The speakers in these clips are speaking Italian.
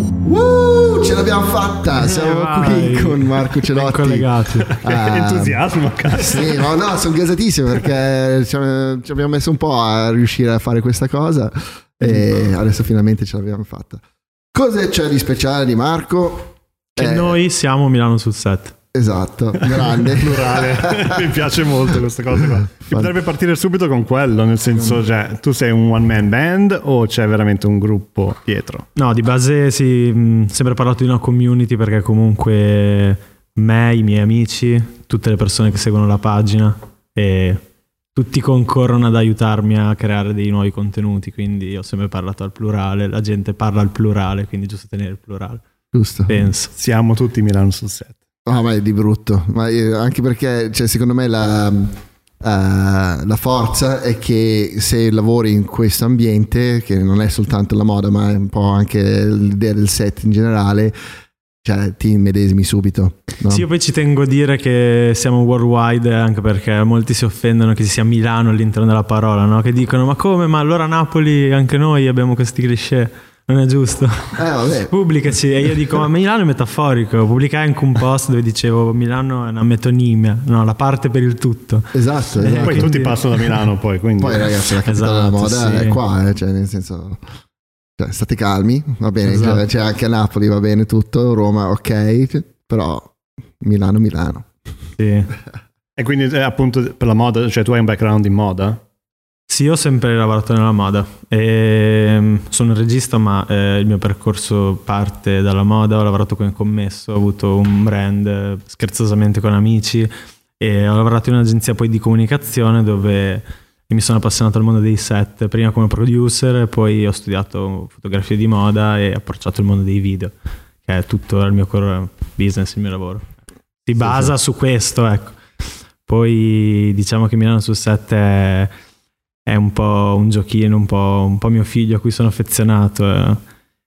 Uh, ce l'abbiamo fatta! Siamo Vai. qui con Marco Ben Celotti. collegati. Ah, Entusiasmo, cazzo. Sì, ma no, sono gasatissimo perché ci abbiamo ci abbiamo messo un po' a riuscire a fare questa cosa e adesso finalmente ce l'abbiamo fatta. Cosa c'è di speciale di Marco? Che Eh, noi siamo Milano sul set. Esatto, grande. plurale. Mi piace molto questa cosa qua. Potrebbe partire subito con quello, nel senso, cioè, tu sei un one man band o c'è veramente un gruppo dietro? No, di base si mh, sempre parlato di una community perché comunque me, i miei amici, tutte le persone che seguono la pagina e tutti concorrono ad aiutarmi a creare dei nuovi contenuti, quindi ho sempre parlato al plurale, la gente parla al plurale, quindi è giusto tenere il plurale, Giusto. penso. Siamo tutti Milano sul set. No, ma è di brutto. Ma eh, anche perché, cioè, secondo me, la, eh, la forza è che se lavori in questo ambiente, che non è soltanto la moda, ma è un po' anche l'idea del set in generale, cioè, ti medesimi subito. no? Sì, io poi ci tengo a dire che siamo worldwide anche perché molti si offendono che ci sia Milano all'interno della parola, no? che dicono ma come, ma allora Napoli anche noi abbiamo questi cliché, non è giusto? Eh, vabbè. Pubblicaci e io dico ma Milano è metaforico, pubblicai anche un post dove dicevo Milano è una metonimia, no, la parte per il tutto. Esatto, Eh, esatto. Poi quindi- tutti passano da Milano poi, quindi... Poi ragazzi la capitale Esatto, della moda sì. è qua, eh, cioè nel senso... cioè, state calmi, va bene, Esatto. cioè, c'è anche a Napoli, va bene tutto, Roma ok, però Milano, Milano. Sì. E quindi eh, appunto per la moda, cioè tu hai un background in moda? Sì, ho sempre lavorato nella moda. E, sono un regista, ma eh, il mio percorso parte dalla moda. Ho lavorato come commesso, ho avuto un brand eh, scherzosamente con amici e ho lavorato in un'agenzia poi di comunicazione dove mi sono appassionato al mondo dei set, prima come producer, poi ho studiato fotografia di moda e approcciato il mondo dei video, che è tutto il mio core business, il mio lavoro. Si basa su questo, ecco. Poi diciamo che Milano sul set è è un po' un giochino, un po', un po' mio figlio a cui sono affezionato. eh.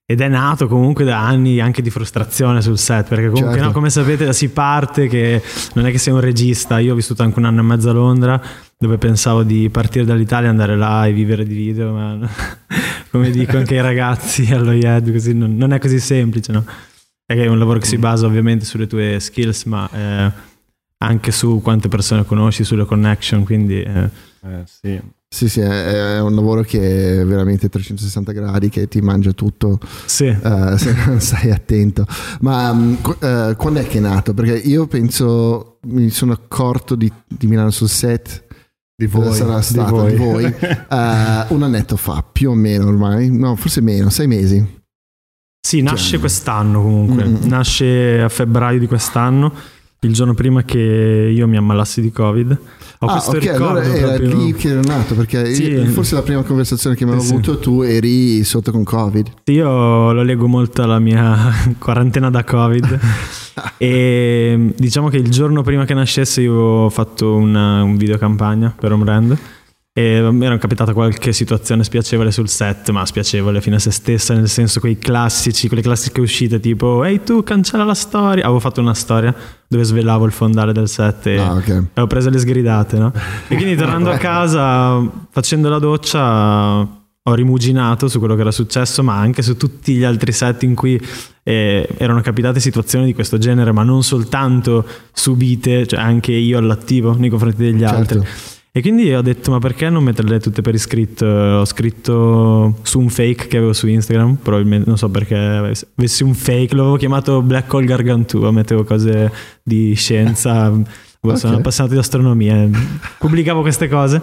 Ed è nato comunque da anni anche di frustrazione sul set, perché comunque Certo. no, come sapete si parte che non è che sei un regista, io ho vissuto anche un anno e mezzo a Londra dove pensavo di partire dall'Italia, andare là e vivere di video, ma come dico anche ai ragazzi allo IED, così non, non è così semplice, no? È che è un lavoro che si basa ovviamente sulle tue skills, ma eh, anche su quante persone conosci, sulle connection, quindi... eh, Eh, sì. Sì, sì, è, un lavoro che è veramente 360 gradi, che ti mangia tutto sì. eh, se non stai attento. Ma eh, quando è che è nato? Perché io penso, mi sono accorto di, di Milano sul set, Di voi. sarà stato di voi, eh, un annetto fa, più o meno ormai, no, forse meno, sei mesi. Sì, nasce Cioè- quest'anno comunque, Mm. nasce a febbraio di quest'anno, il giorno prima che io mi ammalassi di Covid. Ho ah, ok, allora era proprio- lì che era nato, perché Sì. forse la prima conversazione che mi avevo sì. avuto tu eri sotto con Covid. Io lo leggo molto alla mia quarantena da Covid e diciamo che il giorno prima che nascesse io ho fatto una, un video campagna per un brand e mi era capitata qualche situazione spiacevole sul set, ma spiacevole fino a se stessa, nel senso quei classici, quelle classiche uscite tipo ehi tu cancella la storia, avevo fatto una storia dove svelavo il fondale del set e Ah, ok. avevo preso le sgridate, no? E quindi tornando a casa, facendo la doccia, ho rimuginato su quello che era successo, ma anche su tutti gli altri set in cui eh, erano capitate situazioni di questo genere, ma non soltanto subite, cioè anche io all'attivo nei confronti degli Certo. altri. E quindi ho detto, ma perché non metterle tutte per iscritto? Ho scritto su un fake che avevo su Instagram, probabilmente non so perché avessi un fake, l'avevo chiamato Black Hole Gargantua, mettevo cose di scienza, boh, sono Ok. appassionato di astronomia, pubblicavo queste cose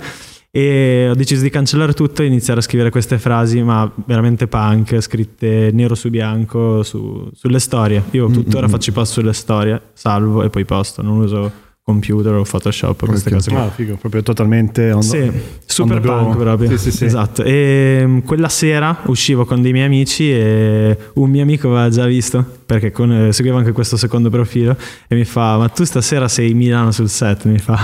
e ho deciso di cancellare tutto e iniziare a scrivere queste frasi, ma veramente punk, scritte nero su bianco su- sulle storie. Io tuttora Mm-mm. faccio i post sulle storie, salvo e poi posto, non uso computer o Photoshop o queste cose qua. Ah, figo, proprio totalmente on Sì, super punk proprio. Sì, sì, sì. Esatto. E mm, quella sera uscivo con dei miei amici e un mio amico aveva già visto, perché con- eh, seguiva anche questo secondo profilo, e mi fa, ma tu stasera sei Milano sul set, mi fa.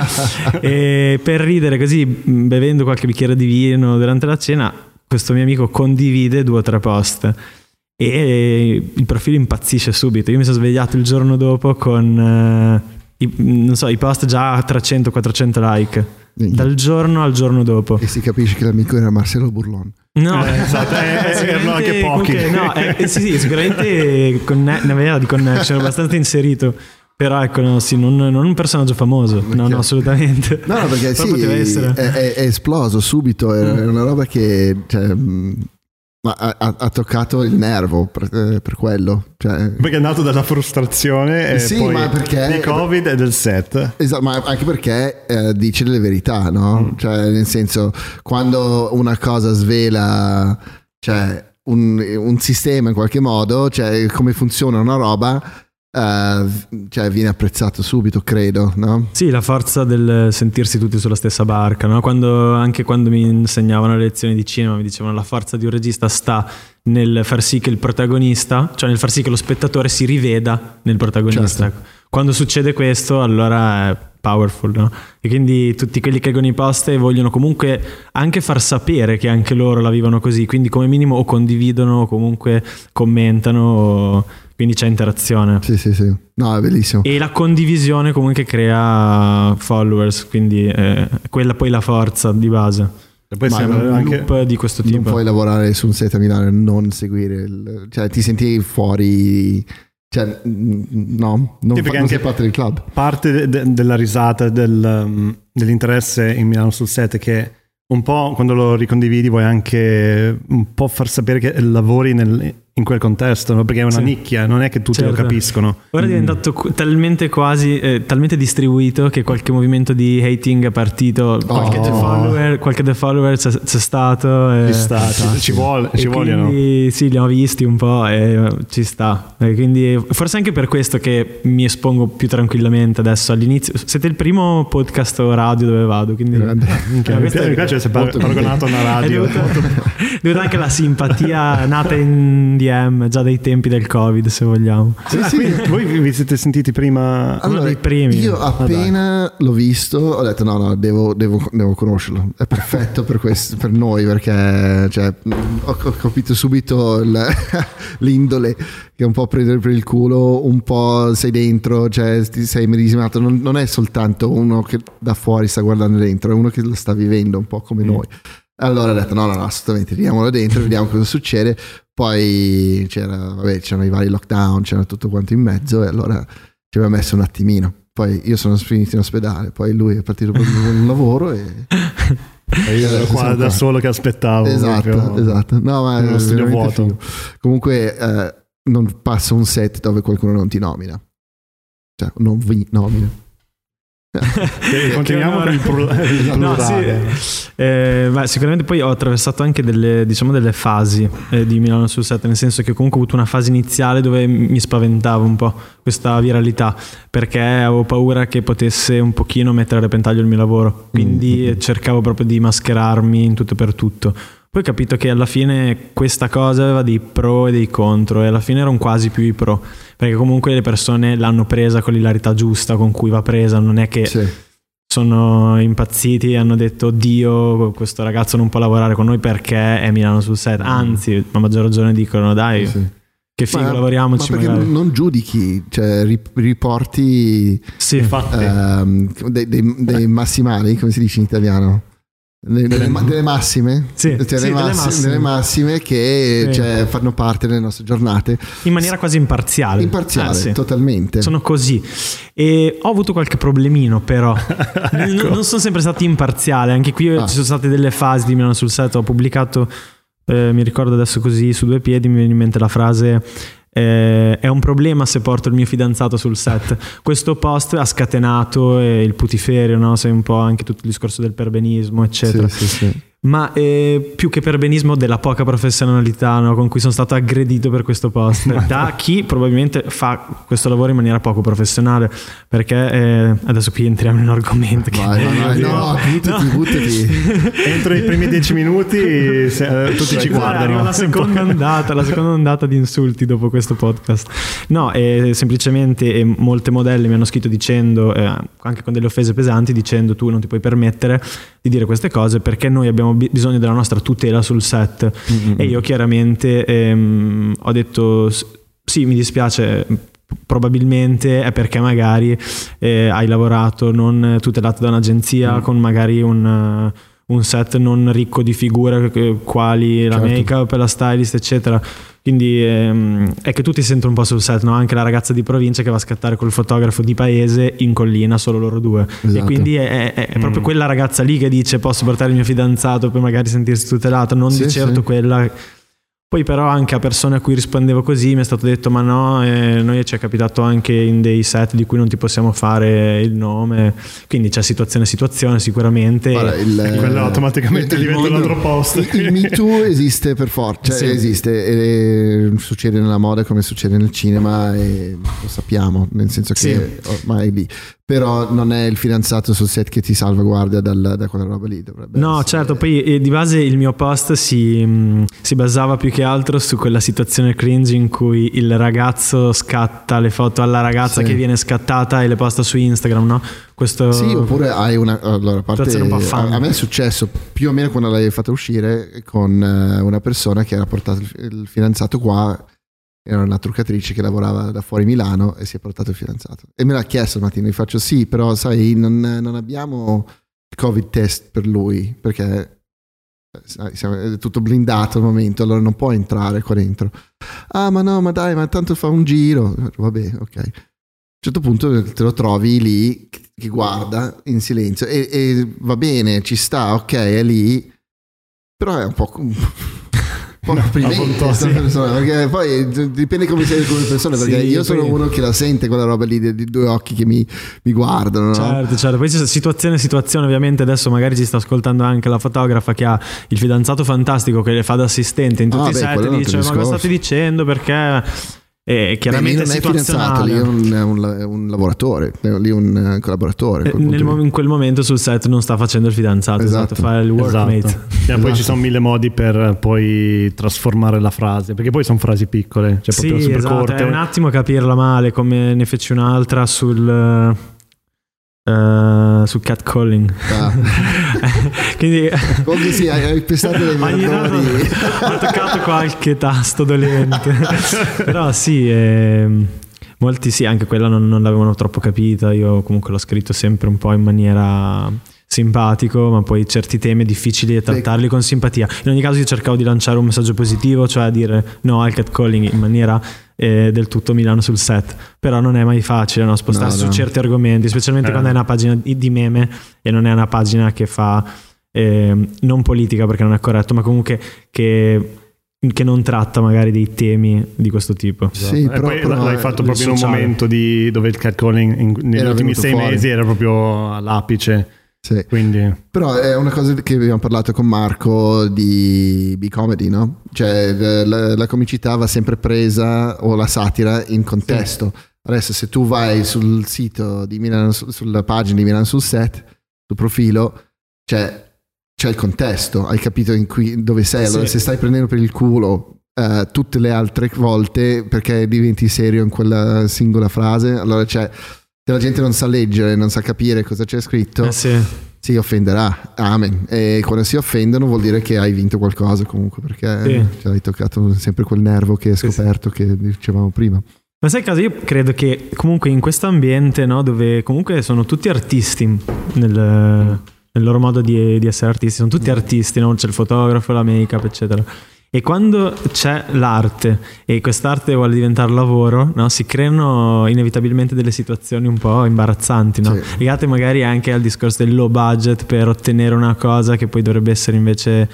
e per ridere così, mm, bevendo qualche bicchiere di vino durante la cena, questo mio amico condivide due o tre post. E il profilo impazzisce subito. Io mi sono svegliato il giorno dopo con eh, i, non so, i post già a 300-400 like. Dal giorno al giorno dopo. E si capisce che l'amico era Marcelo Burlon. No, Eh, esatto, eh, eh, erano anche pochi. comunque, no, eh, sì, sì, sicuramente conne- ne aveva di connection abbastanza inserito. Però ecco, no, sì, non, non un personaggio famoso, no, no, assolutamente. No, perché sì, è, è- è esploso subito, è Mm. è una roba che cioè, mh, ma ha, ha- toccato il nervo per, eh, per quello. Cioè, Perché è nato dalla frustrazione e Sì, poi ma perché- di Covid e del set. Esatto, ma anche perché eh, dice delle verità, no? Mm. Cioè, nel senso, quando una cosa svela cioè, un, un sistema in qualche modo, cioè come funziona una roba, eh, cioè, viene apprezzato subito, credo, no? Sì, la forza del sentirsi tutti sulla stessa barca, no? Quando- anche quando mi insegnavano le lezioni di cinema mi dicevano la forza di un regista sta nel far sì che il protagonista, cioè nel far sì che lo spettatore si riveda nel protagonista. Certo. Quando succede questo allora è powerful, no? E quindi tutti quelli che leggono i post vogliono comunque anche far sapere che anche loro la vivono così, quindi come minimo o condividono o comunque commentano, o- quindi c'è interazione. Sì, sì, sì. No, è bellissimo. E la condivisione comunque crea followers, quindi eh, quella poi la forza di base. E poi Ma sembra non- anche... Loop di questo Non tipo. puoi lavorare su un set a Milano e non seguire il... Cioè, ti senti fuori... Cioè, no, non, Sì, fa, non anche- sei parte del club. parte de- de- della risata, del, um, dell'interesse in Milano sul set è che un po' quando lo ricondividi vuoi anche un po' far sapere che lavori nel- in quel contesto, no? perché è una Sì. nicchia, non è che tutti lo Certo. capiscono. Ora è diventato cu- talmente quasi, eh, talmente distribuito che qualche movimento di hating è partito, qualche Oh. follower, qualche the follower c'è, c'è stato. e- Ci sta, ci, ci vuole, ci vogliono. quindi sì, li ho visti un po' e eh, ci sta. E quindi forse anche per questo che mi espongo più tranquillamente adesso all'inizio. Siete il primo podcast radio dove vado, quindi. Minchia, No, mi piace, è- mi piace essere paragonato a una radio. è dovuta anche la simpatia nata in DM già dai tempi del Covid, se vogliamo. Ah, quindi voi vi siete sentiti prima... Uno dei primi. Io Ah, appena l'ho visto ho detto no, no, devo, devo- devo conoscerlo. È perfetto per, questo, per noi perché cioè, ho, ho capito subito il- l'indole che è un po' prendere per il culo, un po' sei dentro, cioè ti sei medesimato. Non, non è soltanto uno che da fuori sta guardando dentro, è uno che lo sta vivendo un po' come Mm. noi. Allora ho detto no, no, no, assolutamente, tiriamolo dentro, vediamo cosa succede. Poi c'era, vabbè, c'erano i vari lockdown, c'era tutto quanto in mezzo e allora ci aveva messo un attimino. Poi io sono finito in ospedale, poi lui è partito per un lavoro e... E io ero qua da qua. solo che aspettavo. Esatto, proprio. esatto. No, ma è studio vuoto. figo. Comunque eh, non passa un set dove qualcuno non ti nomina. Cioè, non vi nomina. Continuiamo con il, il No, sì, eh, beh, sicuramente poi ho attraversato anche delle, diciamo, delle fasi eh, di Milano sul set, nel senso che comunque ho avuto una fase iniziale dove mi spaventava un po' questa viralità, perché avevo paura che potesse un pochino mettere a repentaglio il mio lavoro, quindi Mm. cercavo proprio di mascherarmi in tutto e per tutto. Poi ho capito che alla fine questa cosa aveva dei pro e dei contro e alla fine erano quasi più i pro, perché comunque le persone l'hanno presa con l'ilarità giusta con cui va presa, non è che Sì. sono impazziti e hanno detto Dio questo ragazzo non può lavorare con noi perché è Milano sul set anzi a maggior ragione dicono dai Mm. Sì. che figo Ma- lavoriamoci Ma perché magari non giudichi, cioè ri- riporti sì. Ehm, dei, dei- dei massimali, come si dice in italiano? Delle, delle ma- delle massime, Sì, sì, delle, delle massi- massime. delle massime che Sì. cioè, fanno parte delle nostre giornate. in maniera quasi imparziale Imparziale, Eh, sì. totalmente. sono così e ho avuto qualche problemino però Ecco. Non sono sempre stato imparziale anche qui Ah. ci sono state delle fasi di Milano sul set ho pubblicato eh, mi ricordo adesso così su due piedi mi viene in mente la frase eh, è un problema se porto il mio fidanzato sul set questo post ha scatenato eh, il putiferio no? sai un po' anche tutto il discorso del perbenismo eccetera Sì, sì, sì. Ma eh, più che perbenismo della poca professionalità no, con cui sono stato aggredito per questo post da chi probabilmente fa questo lavoro in maniera poco professionale perché eh, adesso qui entriamo in un argomento che Vai, vai, vai, no, buttati, buttati. entro i primi dieci minuti se- eh, tutti ci Guarda, arriva guardano. la seconda ondata, la seconda ondata di insulti dopo questo podcast. No, eh, semplicemente eh, molte modelle mi hanno scritto dicendo, eh, anche con delle offese pesanti, dicendo tu non ti puoi permettere di dire queste cose perché noi abbiamo bi- bisogno della nostra tutela sul set. E io chiaramente ehm, ho detto sì, mi dispiace. probabilmente è perché magari eh, hai lavorato non tutelato da un'agenzia mm. con magari un, un, set non ricco di figure quali la certo. make-up, la stylist eccetera quindi ehm, è che tutti sentono un po' sul set, no? anche la ragazza di provincia che va a scattare col fotografo di paese in collina, solo loro due. Esatto. E quindi è, è, è proprio mm. quella ragazza lì che dice posso portare il mio fidanzato per magari sentirsi tutelato, non sì, di certo sì. quella poi però anche a persone a cui rispondevo così mi è stato detto ma no, eh, noi ci è capitato anche in dei set di cui non ti possiamo fare il nome, quindi c'è situazione a situazione sicuramente. Guarda, il, e quello automaticamente il, diventa l'altro posto. Il, il Me Too esiste per forza, cioè sì. esiste, e succede nella moda come succede nel cinema e lo sappiamo, nel senso che sì. ormai lì però non è il fidanzato sul set che ti salvaguardia dal, da quella roba lì. No, essere... certo, poi eh, di base il mio post si, mm, si, basava più che altro su quella situazione cringe in cui il ragazzo scatta le foto alla ragazza sì. che viene scattata e le posta su Instagram, no? Questo... Sì, oppure hai una... Allora, a, parte, a, a me è successo più o meno quando l'hai fatta uscire con eh, una persona che era portato il fidanzato qua era una truccatrice che lavorava da fuori Milano e si è portato il fidanzato. E me l'ha chiesto Martino, gli faccio sì, però sai, non, non abbiamo il covid test per lui, perché sai, siamo, è tutto blindato al momento, allora non può entrare qua dentro. Ah, ma no, ma dai, ma tanto fa un giro. Vabbè, ok. A un certo punto te lo trovi lì che guarda in silenzio e, e va bene, ci sta, ok, è lì, però è un po' po' no, sì. persona, perché poi dipende come sei come persona perché sì, io sono poi... uno che la sente quella roba lì di due occhi che mi, mi guardano no? certo certo poi c'è situazione situazione ovviamente adesso magari ci sta ascoltando anche la fotografa che ha il fidanzato fantistico che le fa da assistente in tutti ah, i set e dice ma cosa state dicendo perché e chiaramente Beh, lì non è fidanzato, lì è un, un, un lavoratore, lì è un collaboratore. Nel, in quel momento sul set non sta facendo il fidanzato, esatto, esatto fa il workmate. Esatto. esatto. Poi ci sono mille modi per poi trasformare la frase, perché poi sono frasi piccole, cioè sì, proprio super esatto, corte. È un attimo capirla male, come ne feci un'altra sul Uh, su catcalling. Ah. quindi comunque sì hai pestato dei marroni ho toccato qualche tasto dolente. Però sì eh, molti sì anche quella non, non, l'avevano troppo capita. Io comunque l'ho scritto sempre un po' in maniera simpatico ma poi certi temi è difficile trattarli sì. con simpatia. In ogni caso io cercavo di lanciare un messaggio positivo cioè a dire no al catcalling in maniera eh, del tutto Milano sul set. Però non è mai facile no? spostarsi no, no. su certi argomenti, specialmente eh. quando è una pagina di meme e non è una pagina che fa eh, non politica perché non è corretto, ma comunque che che non tratta magari dei temi di questo tipo. Sì, esatto. però, poi però l'hai fatto proprio in un momento di, dove il catcalling in, negli ultimi sei fuori. mesi era proprio all'apice. Sì. Quindi... Però è una cosa che abbiamo parlato con Marco di B-comedy, no? Cioè la, la, comicità va sempre presa o la satira in contesto. Sì. Adesso se tu vai sul sito di Milano, sulla pagina di Milano sul set, sul profilo, cioè, c'è il contesto, hai capito cui, dove sei. Allora sì. se stai prendendo per il culo uh, tutte le altre volte perché diventi serio in quella singola frase, allora c'è se la gente non sa leggere, non sa capire cosa c'è scritto, eh sì. si offenderà. Amen. E quando si offendono vuol dire che hai vinto qualcosa comunque, perché sì. cioè, hai toccato sempre quel nervo che hai scoperto sì, che dicevamo prima. Ma sai caso, io credo che comunque in questo ambiente, no, dove comunque sono tutti artisti nel, nel loro modo di, di, essere artisti, sono tutti artisti, no? c'è il fotografo, la make-up, eccetera e quando c'è l'arte e quest'arte vuole diventare lavoro, no? si creano inevitabilmente delle situazioni un po' imbarazzanti, no? sì. legate magari anche al discorso del low budget per ottenere una cosa che poi dovrebbe essere invece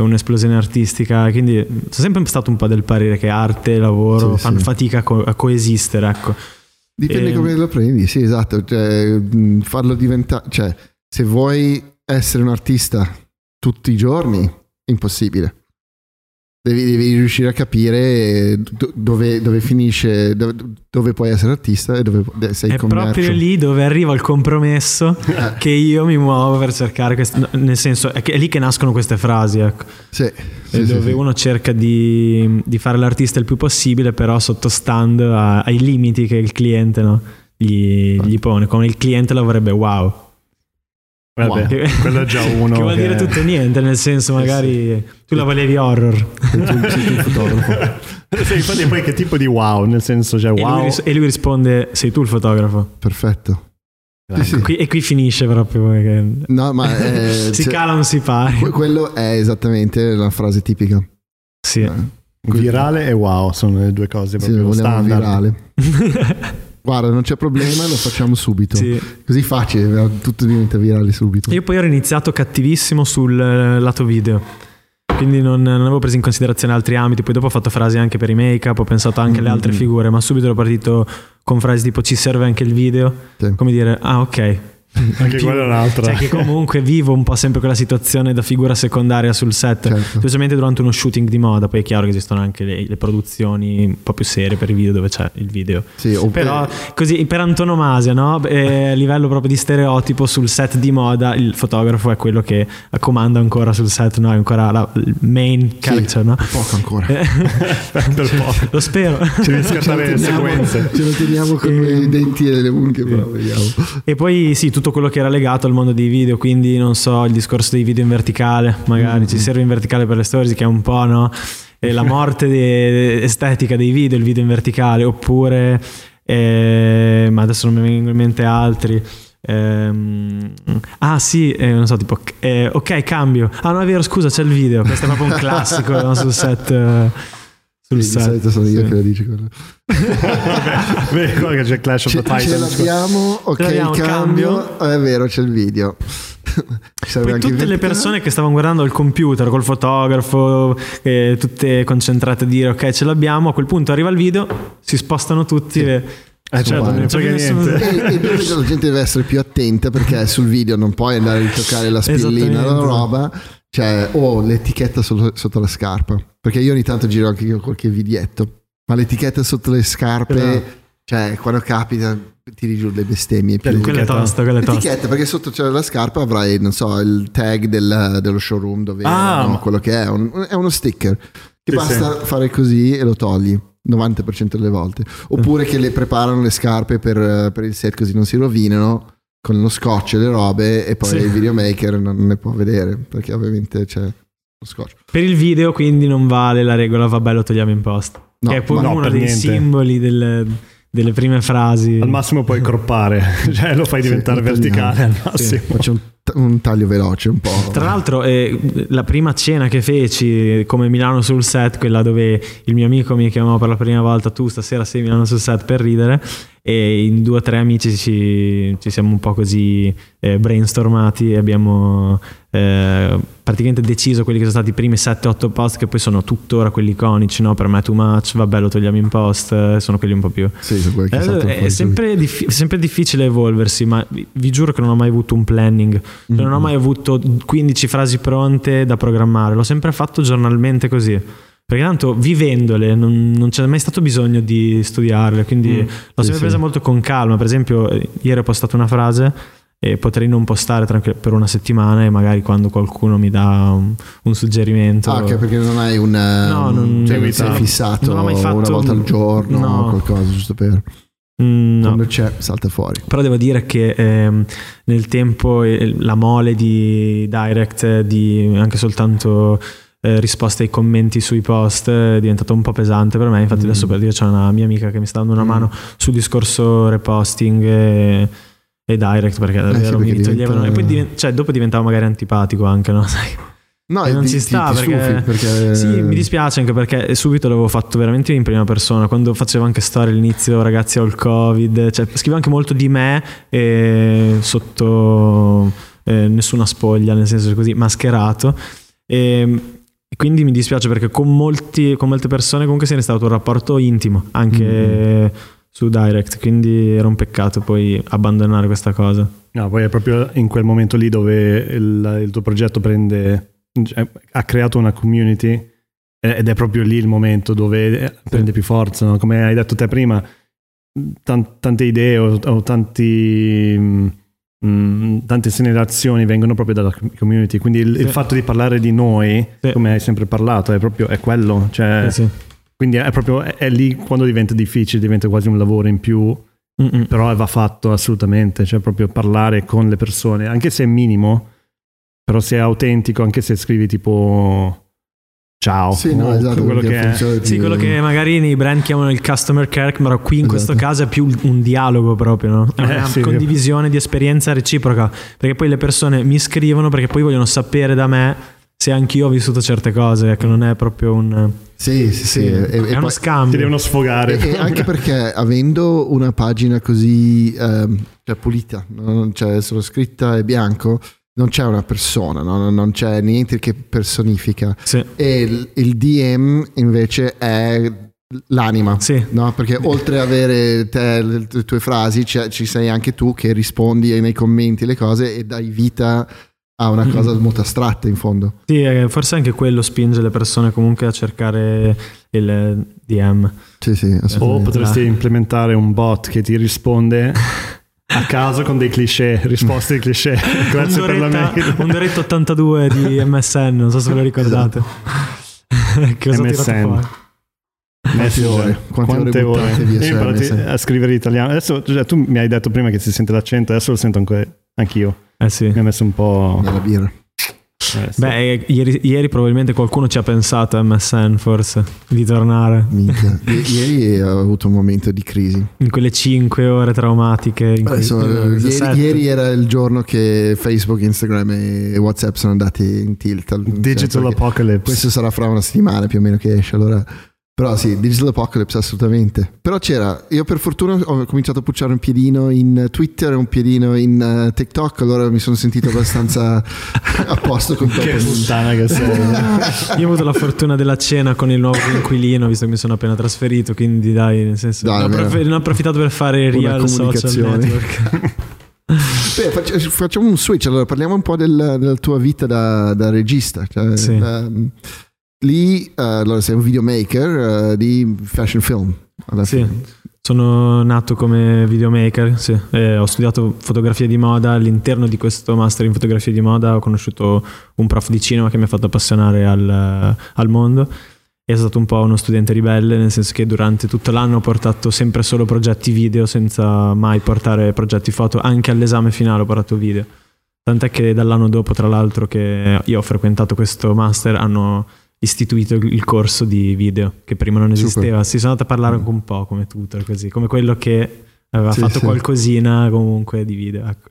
un'esplosione artistica. Quindi sono sempre stato un po' del parere che arte e lavoro sì, fanno sì. fatica a, co- a, coesistere. Ecco. Dipende e... come lo prendi, sì, esatto. Cioè, farlo diventare, cioè, se vuoi essere un artista tutti i giorni, impossibile Devi, devi, riuscire a capire dove, dove finisce, dove, dove, puoi essere artista e dove sei È commercio. proprio lì dove arriva il compromesso eh. che io mi muovo per cercare, questo, nel senso è, è, lì che nascono queste frasi, ecco. Sì, sì, dove sì, uno cerca di, di, fare l'artista il più possibile, però sottostando a, ai limiti che il cliente no, gli, gli pone, come il cliente lo vorrebbe wow. Vabbè, Che- quello è già uno. che vuol dire tutto e niente, nel senso, magari tu la volevi horror. Sei tu, sei tu il fotografo. sì, infatti poi che tipo di wow, nel senso, cioè E, wow. lui, ris- e lui risponde: Sei tu il fotografo. Perfetto. Sì, sì. Qui- e qui finisce proprio. perché No, ma eh, si cioè, cala un si pari. que- quello è esattamente la frase tipica. Sì. Eh, Virale e wow sono le due cose Sì, proprio lo vogliamo standard. virale. Guarda, non c'è problema, lo facciamo subito. Sì. Così facile, tutto diventa virale subito. Io poi ero iniziato cattivissimo sul eh, lato video. Quindi non, non avevo preso in considerazione altri ambiti. Poi dopo ho fatto frasi anche per i make-up, ho pensato anche alle altre Mm. figure, ma subito ero partito con frasi tipo ci serve anche il video. Sì. Come dire, ah ok. Anche Più- quella è un'altra. Cioè che comunque vivo un po' sempre quella situazione da figura secondaria sul set. Certo. Specialmente durante uno shooting di moda. Poi è chiaro che esistono anche le, le produzioni un po' più serie per i video dove c'è il video. Sì, Però così per antonomasia, no? Eh, a livello proprio di stereotipo sul set di moda, il fotografo è quello che comanda ancora sul set, no? È ancora la il main character, no? poco ancora. Eh, per poco. Lo spero. Ci devi scattare le sequenze. Ce lo teniamo con E- i denti e le unghie, però vediamo. E poi sì, tutto quello che era legato al mondo dei video, quindi non so, il discorso dei video in verticale, magari ci serve in verticale per le stories, che è un po', no? Eh, la morte de- estetica dei video, il video in verticale, oppure, eh, ma adesso non mi vengono in mente altri. Ehm, ah sì, eh, non so, tipo, eh, ok, cambio. Ah no, è vero, scusa, c'è il video. Questo è proprio un classico no, sul set. Sul Sì, di set. solito sono io sì. che lo dico quello. Vedi che c'è Clash of Ce, the ce Titans. l'abbiamo, ok, l'abbiamo, il cambio. È vero, c'è il video. Poi anche tutte le persone che stavano guardando il computer col fotografo, eh, tutte concentrate a dire ok ce l'abbiamo, a quel punto arriva il video, si spostano tutti e... Eh certo, non ne Cioè, niente. E, e la gente deve essere più attenta perché sul video non puoi andare a ritoccare la spillina la roba cioè o l'etichetta sotto, la scarpa. Perché io ogni tanto giro anche io qualche vidietto ma l'etichetta sotto le scarpe Però- cioè quando capita tiri giù le bestemmie. Più tosta, quella è tosta. L'etichetta, perché sotto c'è la scarpa avrai, non so, il tag del- dello showroom dove Ah, no, quello che è, un- è uno sticker. Che Sì, basta fare così e lo togli. 90% delle volte. Oppure che le preparano le scarpe per, per il set così non si rovinano con lo scotch e le robe e poi Sì. il videomaker non ne può vedere perché ovviamente c'è lo scotch Per il video quindi non vale la regola vabbè lo togliamo in post. No, che è poi no, uno dei niente. simboli del- delle prime frasi. Al massimo puoi croppare, cioè lo fai Sì, diventare tagliamo. verticale al massimo. faccio un, un taglio veloce un po' Tra l'altro, eh, la prima cena che feci come Milano sul set, quella dove il mio amico mi chiamò per la prima volta, tu stasera sei Milano sul set per ridere, e in due o tre amici ci, ci siamo un po' così eh, brainstormati e abbiamo eh, praticamente deciso quelli che sono stati i primi 7-8 post che poi sono tuttora quelli iconici, no? per me too much, vabbè lo togliamo in post, eh, sono quelli un po' più... sì, Eh, è sempre, diffi- sempre difficile evolversi, ma vi, vi giuro che non ho mai avuto un planning, Cioè, non ho mai avuto 15 frasi pronte da programmare, l'ho sempre fatto giornalmente così. Perché tanto vivendole non, non c'è mai stato bisogno di studiarle, quindi Mm. l'ho Sì, sempre sì. presa molto con calma. Per esempio, eh, ieri ho postato una frase e potrei non postare per una settimana e magari quando qualcuno mi dà un, un suggerimento. Ah, ok, perché non hai un. eh, No, non- cioè, non no, sei fissato fatto- una volta al giorno no. o qualcosa, giusto per. Mm, no. Quando c'è, salta fuori. Però devo dire che ehm, nel tempo eh, la mole di direct, eh, di anche soltanto eh, risposte ai commenti sui post eh, è diventata un po' pesante per me. Infatti, Mm. adesso per dire c'è una mia amica che mi sta dando una Mm. mano sul discorso reposting e, e direct perché davvero perché mi toglievano. diventa- E poi diven- cioè, dopo diventava magari antipatico anche, no? Sai? No, E non ti- ci ti- sta ti perché, stufi, perché- sì, mi dispiace anche perché subito l'avevo fatto veramente in prima persona quando facevo anche storie all'inizio ragazzi ho il covid cioè, scrivo anche molto di me e sotto eh, nessuna spoglia nel senso così mascherato e, e quindi mi dispiace perché con, molti, con molte persone comunque se ne è stato un rapporto intimo anche Mm. Su direct quindi era un peccato poi abbandonare questa cosa No, poi è proprio in quel momento lì dove il, il tuo progetto prende, cioè, ha creato una community eh, ed è proprio lì il momento dove eh, prende più forza. no? Come hai detto te prima, tan- tante idee o, o tanti, mm, mm, tante segnalazioni vengono proprio dalla community. Quindi il, il Sì. fatto di parlare di noi, Sì. come hai sempre parlato, è proprio è quello. Cioè, sì. Quindi è proprio è, è lì quando diventa difficile, diventa quasi un lavoro in più Mm-mm. però va fatto assolutamente, cioè proprio parlare con le persone, anche se è minimo, però se è autentico, anche se scrivi tipo ciao, Sì, no, esatto, quello che è. Sì, quello che magari nei brand chiamano il customer care, però qui in questo Esatto. caso è più un dialogo proprio, no? È Eh, una sì. condivisione di esperienza reciproca, perché poi le persone mi scrivono perché poi vogliono sapere da me se anch'io ho vissuto certe cose, ecco, non è proprio un... Sì, sì, sì. e- è e uno poi- Ti scambio. devono sfogare. E, e anche perché avendo una pagina così ehm, cioè pulita, non c'è solo scritta e bianco, non c'è una persona, no? non c'è niente che personifica. Sì. E il, il DM invece è l'anima. Sì. No, perché oltre ad avere te, le, le tue frasi, c'è- ci sei anche tu che rispondi nei commenti le cose e dai vita a una cosa molto astratta in fondo. Sì, eh, forse anche quello spinge le persone comunque a cercare il DM. Sì, sì, O assolutamente. potresti implementare un bot che ti risponde a caso con dei cliché, risposte di cliché. Grazie per la mail. Undoretta 82 di MSN, non so se ve lo ricordate. che cosa MSN. Quante ore? Quante ore buttate via MSN? a scrivere italiano. Adesso, cioè, tu mi hai detto prima che si sente l'accento, adesso lo sento anche anch'io. Eh sì. Mi ha messo un po'. Nella birra. eh, sì. Beh, eh, ieri, ieri probabilmente qualcuno ci ha pensato a MSN forse di tornare Minchia. Ieri ho avuto un momento di crisi. in quelle 5 ore traumatiche. In cui, Adesso, eh, ieri, ieri era il giorno che Facebook, Instagram e WhatsApp sono andati in tilt. Digital che Apocalypse. Questo sarà fra una settimana più o meno che esce. Allora, però sì, Digital Apocalypse assolutamente. Però c'era, io per fortuna ho cominciato a pucciare un piedino in Twitter e un piedino in eh, TikTok. Allora mi sono sentito abbastanza a posto con Che tutto. puttana che sei. Io ho avuto la fortuna della cena con il nuovo inquilino, visto che mi sono appena trasferito, quindi dai, nel senso, Dai, ne ho, approf- ne ho approfittato per fare Una real social network. Beh, faccia- facciamo un switch. Allora, parliamo un po' del- della tua vita da, da regista. Cioè, Sì. ehm, lì, eh, allora, sei un videomaker eh, di fashion film. Sì. Sono nato come videomaker, sì. Eh, ho studiato fotografia di moda, all'interno di questo master in fotografia di moda ho conosciuto un prof di cinema che mi ha fatto appassionare al, al mondo. È stato un po' uno studente ribelle, nel senso che durante tutto l'anno ho portato sempre solo progetti video senza mai portare progetti foto, anche all'esame finale ho portato video. Tant'è che dall'anno dopo, tra l'altro, che io ho frequentato questo master, hanno istituito il corso di video che prima non Super. esisteva. Si sono andati a parlare anche un po' come tutor, così, come quello che aveva Sì, fatto sì. qualcosina comunque di video. Ecco.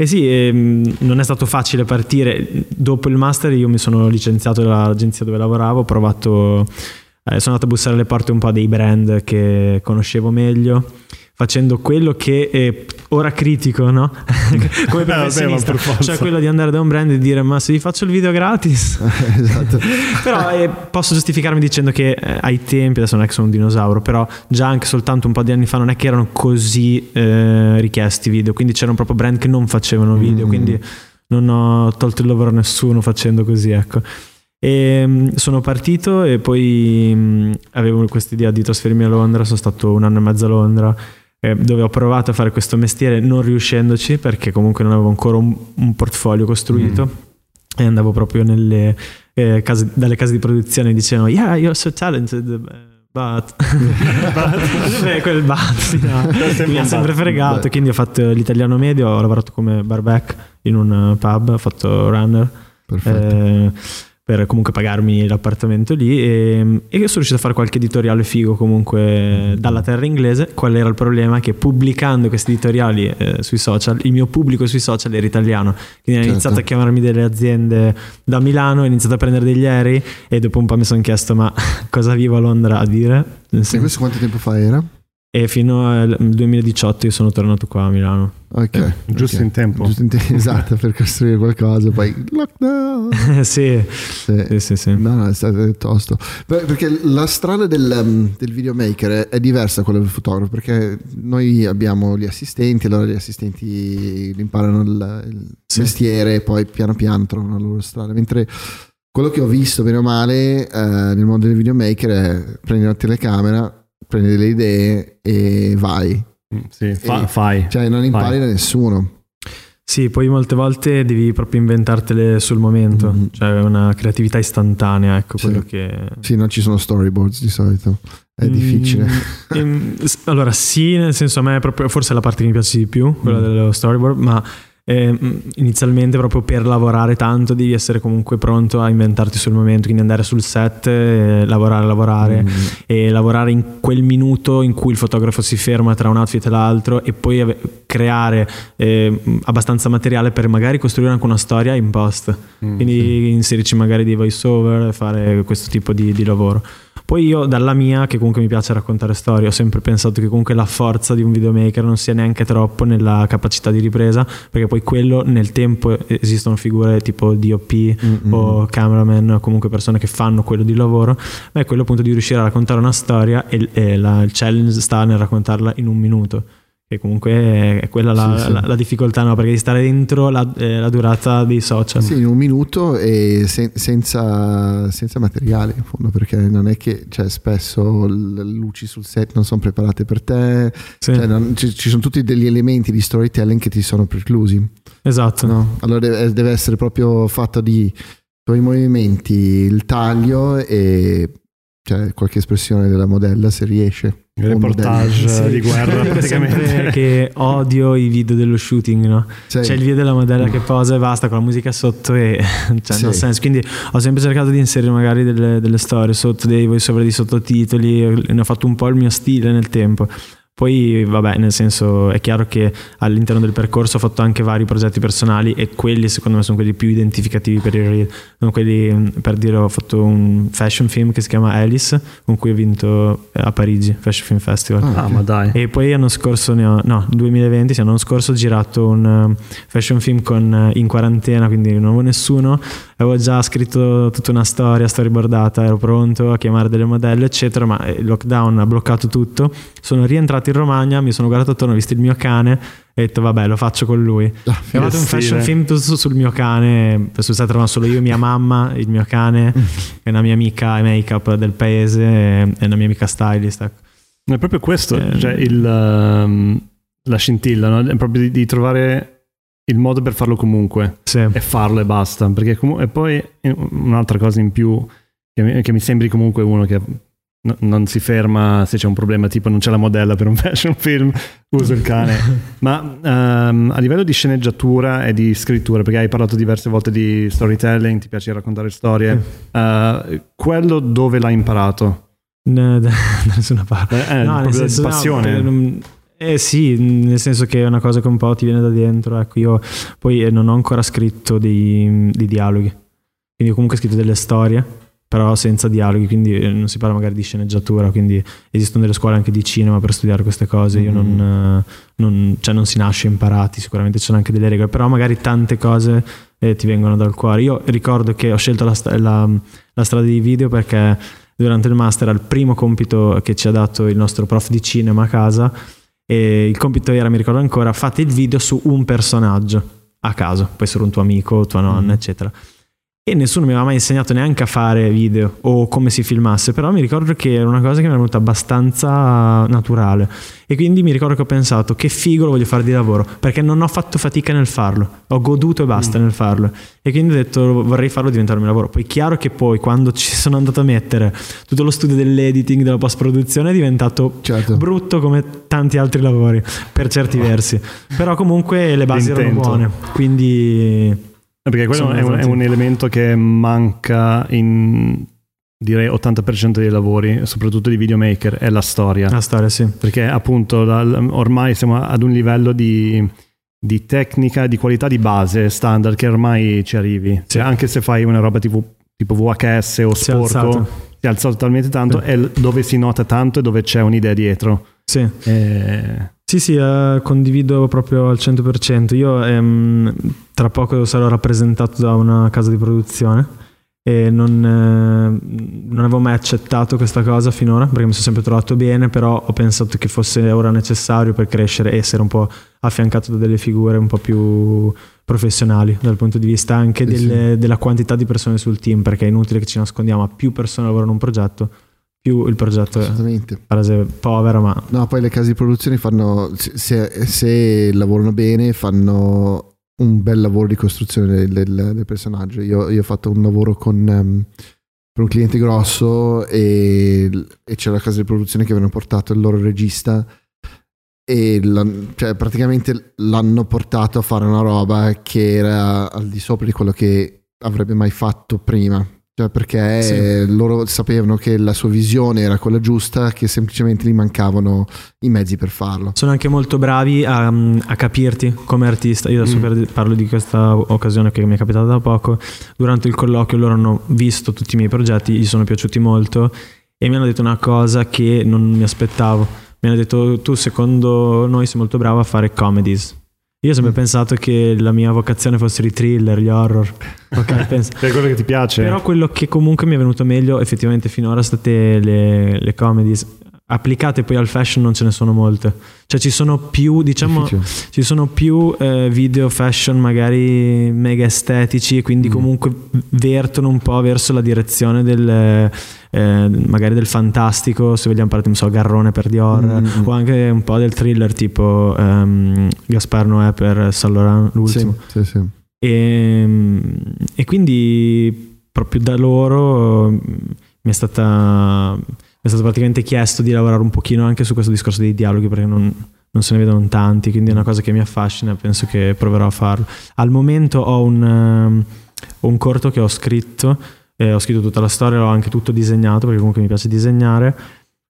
E sì, ehm, non è stato facile partire. Dopo il master io mi sono licenziato dall'agenzia dove lavoravo, ho provato, eh, sono andato a bussare alle porte un po' dei brand che conoscevo meglio, facendo quello che è ora critico, no? Come Eh, vabbè, professionista, per forza. cioè quello di andare da un brand e dire ma se vi faccio il video gratis esatto. però eh, posso giustificarmi dicendo che eh, ai tempi, adesso non è che sono un dinosauro, però già anche soltanto un po' di anni fa non è che erano così eh, richiesti i video, quindi c'erano proprio brand che non facevano video, Mm. quindi non ho tolto il lavoro a nessuno facendo così, ecco. E mh, sono partito e poi mh, avevo questa idea di trasferirmi a Londra, sono stato un anno e mezzo a Londra eh, dove ho provato a fare questo mestiere non riuscendoci perché comunque non avevo ancora un, un portfolio costruito e andavo proprio nelle eh, case, dalle case di produzione e dicevano yeah you're so talented eh, but Beh, quel but sì, no. mi ha sempre but. fregato Beh. quindi ho fatto l'italiano medio ho lavorato come barback in un eh, pub ho fatto runner Perfetto. eh, per comunque pagarmi l'appartamento lì e, e sono riuscito a fare qualche editoriale figo comunque dalla terra inglese qual era il problema? che pubblicando questi editoriali eh, sui social il mio pubblico sui social era italiano quindi hanno Certo. iniziato a chiamarmi delle aziende da Milano ho iniziato a prendere degli aerei e dopo un po' mi sono chiesto ma cosa vivo a Londra a dire? E questo quanto tempo fa era? E fino al 2018 io sono tornato qua a Milano Ok. Eh, giusto ok. in tempo. Giusto in te- esatto, per costruire qualcosa, poi lockdown. sì, Sì. sì, sì, sì. No, no, è stato tosto. Perché la strada del, um, del videomaker è, è diversa da quella del fotografo, perché noi abbiamo gli assistenti, allora gli assistenti imparano il, il Sì. mestiere e poi piano piano trovano la loro strada. Mentre quello che ho visto, bene o male, eh, nel mondo del videomaker è prendi una telecamera, prendi delle idee e vai. Mm, Sì, fa- E- fai. Cioè non impari Vai. da nessuno. Sì, poi molte volte devi proprio inventartele sul momento, mm-hmm. cioè una creatività istantanea, ecco sì. quello che... Sì, non ci sono storyboards di solito, è mm, difficile. Ehm, allora sì, nel senso a me è proprio, forse è la parte che mi piace di più, quella mm. dello storyboard, ma eh, inizialmente proprio per lavorare tanto devi essere comunque pronto a inventarti sul momento, quindi andare sul set, eh, lavorare, lavorare mm. e lavorare in quel minuto in cui il fotografo si ferma tra un outfit e l'altro e poi ave- creare eh, abbastanza materiale per magari costruire anche una storia in post, mm, quindi inserirci magari dei voice over, fare questo tipo di, di lavoro. Poi io dalla mia, che comunque mi piace raccontare storie, ho sempre pensato che comunque la forza di un videomaker non sia neanche troppo nella capacità di ripresa, perché poi quello nel tempo esistono figure tipo DOP mm-hmm. o cameraman o comunque persone che fanno quello di lavoro, ma è quello appunto di riuscire a raccontare una storia e, e la, il challenge sta nel raccontarla in un minuto che comunque è quella la, sì, sì. la, la difficoltà, no? perché di stare dentro la, eh, la, durata dei social. Sì, in un minuto e se, senza, senza, materiale, in fondo, perché non è che cioè, spesso le luci sul set non sono preparate per te, sì. cioè, non, ci, ci, sono tutti degli elementi di storytelling che ti sono preclusi. Esatto. No? Allora deve, deve essere proprio fatto di tuoi movimenti, il taglio e cioè, qualche espressione della modella se riesce. Il reportage sì. di guerra praticamente. che odio i video dello shooting, no? Sì. C'è il video della modella che posa e basta con la musica sotto e cioè, sì. no senso. Quindi ho sempre cercato di inserire magari delle, delle storie sotto dei voice over di sottotitoli, ne ho fatto un po' il mio stile nel tempo. Poi, vabbè, nel senso, è chiaro che all'interno del percorso ho fatto anche vari progetti personali e quelli, secondo me, sono quelli più identificativi per il reel. Sono quelli, per dire, ho fatto un fashion film che si chiama Alice, con cui ho vinto eh, a Parigi, Fashion Film Festival. Ah, ma dai. E poi l'anno scorso, ne ho, no, 2020, sì, l'anno scorso ho girato un uh, fashion film con, uh, in quarantena, quindi non avevo nessuno. Avevo già scritto tutta una storia, storyboardata, ero pronto a chiamare delle modelle, eccetera, ma il lockdown ha bloccato tutto. Sono rientrato in Romagna, mi sono guardato attorno, ho visto il mio cane e ho detto vabbè lo faccio con lui. Ah, fatto un fashion film su, sul mio cane, set eravamo solo io, mia mamma, il mio cane e una mia amica make-up del paese e una mia amica stylist. Ecco. È proprio questo, eh, cioè il, um, la scintilla, no? è proprio di, di, trovare il modo per farlo comunque sì. e farlo e basta. Perché com- e poi un'altra cosa in più che mi, che mi sembri comunque uno che No, non si ferma se c'è un problema tipo non c'è la modella per un fashion film, uso il cane. Ma um, a livello di sceneggiatura e di scrittura, perché hai parlato diverse volte di storytelling, ti piace raccontare storie, uh, quello dove l'hai imparato? No, da, nessuna parte. Eh, no, nel senso, passione. No, eh sì, nel senso che è una cosa che un po' ti viene da dentro. Ecco, io poi eh, non ho ancora scritto dei, dei dialoghi, quindi ho comunque scritto delle storie però senza dialoghi, quindi eh, non si parla magari di sceneggiatura, quindi esistono delle scuole anche di cinema per studiare queste cose, io non, mm. eh, non, cioè non si nasce imparati, sicuramente ci sono anche delle regole, però magari tante cose eh, ti vengono dal cuore. Io ricordo che ho scelto la, la, la strada di video perché durante il master era il primo compito che ci ha dato il nostro prof di cinema a casa e il compito era, mi ricordo ancora, fate il video su un personaggio a caso, può essere un tuo amico, tua nonna, mm. eccetera e nessuno mi aveva mai insegnato neanche a fare video o come si filmasse, però mi ricordo che era una cosa che mi è venuta abbastanza naturale e quindi mi ricordo che ho pensato che figo lo voglio fare di lavoro perché non ho fatto fatica nel farlo, ho goduto e basta mm. nel farlo e quindi ho detto vorrei farlo diventare il mio lavoro. Poi chiaro che poi quando ci sono andato a mettere tutto lo studio dell'editing, della post produzione è diventato certo. brutto come tanti altri lavori per certi versi, però comunque le basi L'intento. erano buone, quindi perché quello è un, è un, elemento che manca in direi 80% dei lavori, soprattutto di videomaker, è la storia. La storia, sì. Perché appunto ormai siamo ad un livello di, di tecnica, di qualità di base standard che ormai ci arrivi. Sì. Cioè, anche se fai una roba tipo, tipo VHS o si sporco, si è alzato talmente tanto, sì. è dove si nota tanto e dove c'è un'idea dietro. Sì. E... Sì, sì, eh, condivido proprio al 100%. Io ehm, tra poco sarò rappresentato da una casa di produzione e non, eh, non, avevo mai accettato questa cosa finora perché mi sono sempre trovato bene, però ho pensato che fosse ora necessario per crescere e essere un po' affiancato da delle figure un po' più professionali dal punto di vista anche delle, sì. della quantità di persone sul team, perché è inutile che ci nascondiamo, più persone lavorano in un progetto più il progetto è frase povera ma no poi le case di produzione fanno se, se lavorano bene fanno un bel lavoro di costruzione del, del- del personaggio. Io, io ho fatto un lavoro con, ehm, per un cliente grosso e, e c'era la casa di produzione che avevano portato il loro regista e l'han- cioè, praticamente l'hanno portato a fare una roba che era al di sopra di quello che avrebbe mai fatto prima. Cioè, perché Sì. loro sapevano che la sua visione era quella giusta, che semplicemente gli mancavano i mezzi per farlo. Sono anche molto bravi a, a capirti come artista. Io adesso Mm. parlo di questa occasione che mi è capitata da poco. Durante il colloquio loro hanno visto tutti i miei progetti, gli sono piaciuti molto e mi hanno detto una cosa che non mi aspettavo. Mi hanno detto tu secondo noi sei molto bravo a fare comedies. Io ho sempre Mm. pensato che la mia vocazione fossero i thriller, gli horror. Ok, penso. È quello che ti piace. Però quello che comunque mi è venuto meglio effettivamente finora sono state le, le comedies. Applicate poi al fashion non ce ne sono molte. Cioè ci sono più, diciamo, ci sono più eh, video fashion magari mega estetici e quindi Mm. comunque vertono un po' verso la direzione del eh, magari del fantastico, se vogliamo parlare, non so, Garrone per Dior Mm, mm. o anche un po' del thriller tipo ehm, Gaspar Noè per Saint Laurent, l'ultimo. Sì, sì, sì. E, e quindi proprio da loro mm, mi è stata è stato praticamente chiesto di lavorare un pochino anche su questo discorso dei dialoghi perché non, non se ne vedono tanti, quindi è una cosa che mi affascina penso che proverò a farlo. Al momento ho un, ehm, un corto che ho scritto, eh, ho scritto tutta la storia, l'ho anche tutto disegnato perché comunque mi piace disegnare.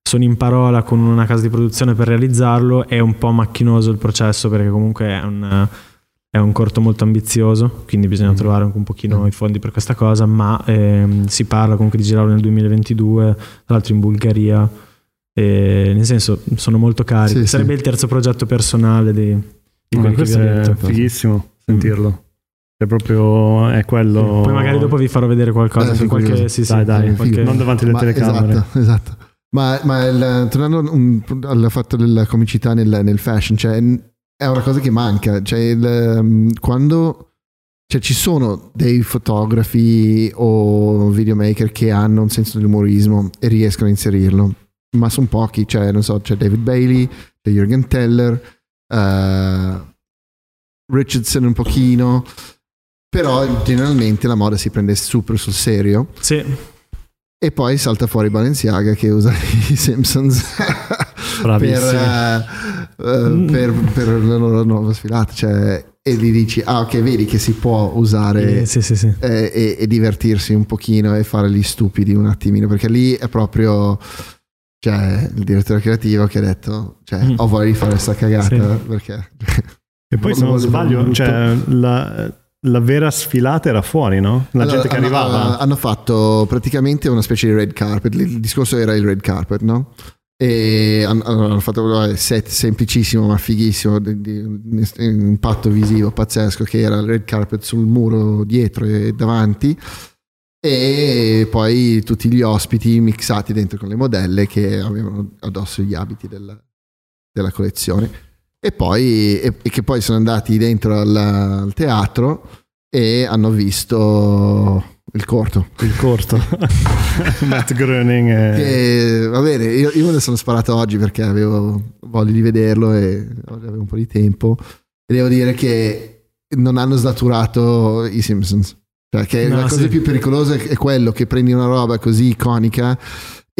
Sono in parola con una casa di produzione per realizzarlo, è un po' macchinoso il processo perché comunque è un, è un corto molto ambizioso, quindi bisogna Mm. trovare anche un pochino Mm. i fondi per questa cosa, ma ehm, si parla comunque di girarlo nel 2022, tra l'altro in Bulgaria, e nel senso sono molto carico. Sì, Sarebbe sì. il terzo progetto personale di, di vi questo è fighissimo sentirlo. È proprio è quello. Poi magari dopo vi farò vedere qualcosa, Eh, qualche, sì, sì, Dai, dai, qualche- non davanti alle Ma- telecamere. Esatto, esatto. Ma, ma il- tornando un- al fatto della comicità nel, nel fashion, cioè, è una cosa che manca. Cioè, il, um, quando cioè, ci sono dei fotografi o videomaker che hanno un senso dell'umorismo e riescono a inserirlo, ma sono pochi. Cioè, non so, c'è David Bailey, c'è Jürgen Teller, eh, Richardson un pochino. Però generalmente la moda si prende super sul serio Sì, e poi salta fuori Balenciaga che usa i Simpsons per, Mm. per, per la loro nuova sfilata. Cioè, e gli dici, ah ok, vedi che si può usare eh, sì, sì, sì. eh, e, e divertirsi un pochino e fare gli stupidi un attimino, perché lì è proprio... Cioè, il direttore creativo che ha detto, cioè, Mm. ho voglia di fare questa cagata, perché... E poi se non sbaglio, cioè, la, la vera sfilata era fuori, no? La Allora, gente che hanno- arrivava. Hanno fatto praticamente una specie di red carpet. Il discorso era il red carpet, no? E hanno, hanno fatto un set semplicissimo ma fighissimo, di, di un impatto visivo pazzesco che era il red carpet sul muro dietro e davanti. E poi tutti gli ospiti mixati dentro con le modelle che avevano addosso gli abiti della, della collezione. E poi e, e che poi sono andati dentro al, al teatro e hanno visto il corto Il corto. Matt Groening. e- che va bene io, io me ne sono sparato oggi perché avevo voglia di vederlo e avevo un po' di tempo e devo dire che non hanno snaturato i Simpsons cioè che No, la cosa sì. più pericolosa è quello che prendi una roba così iconica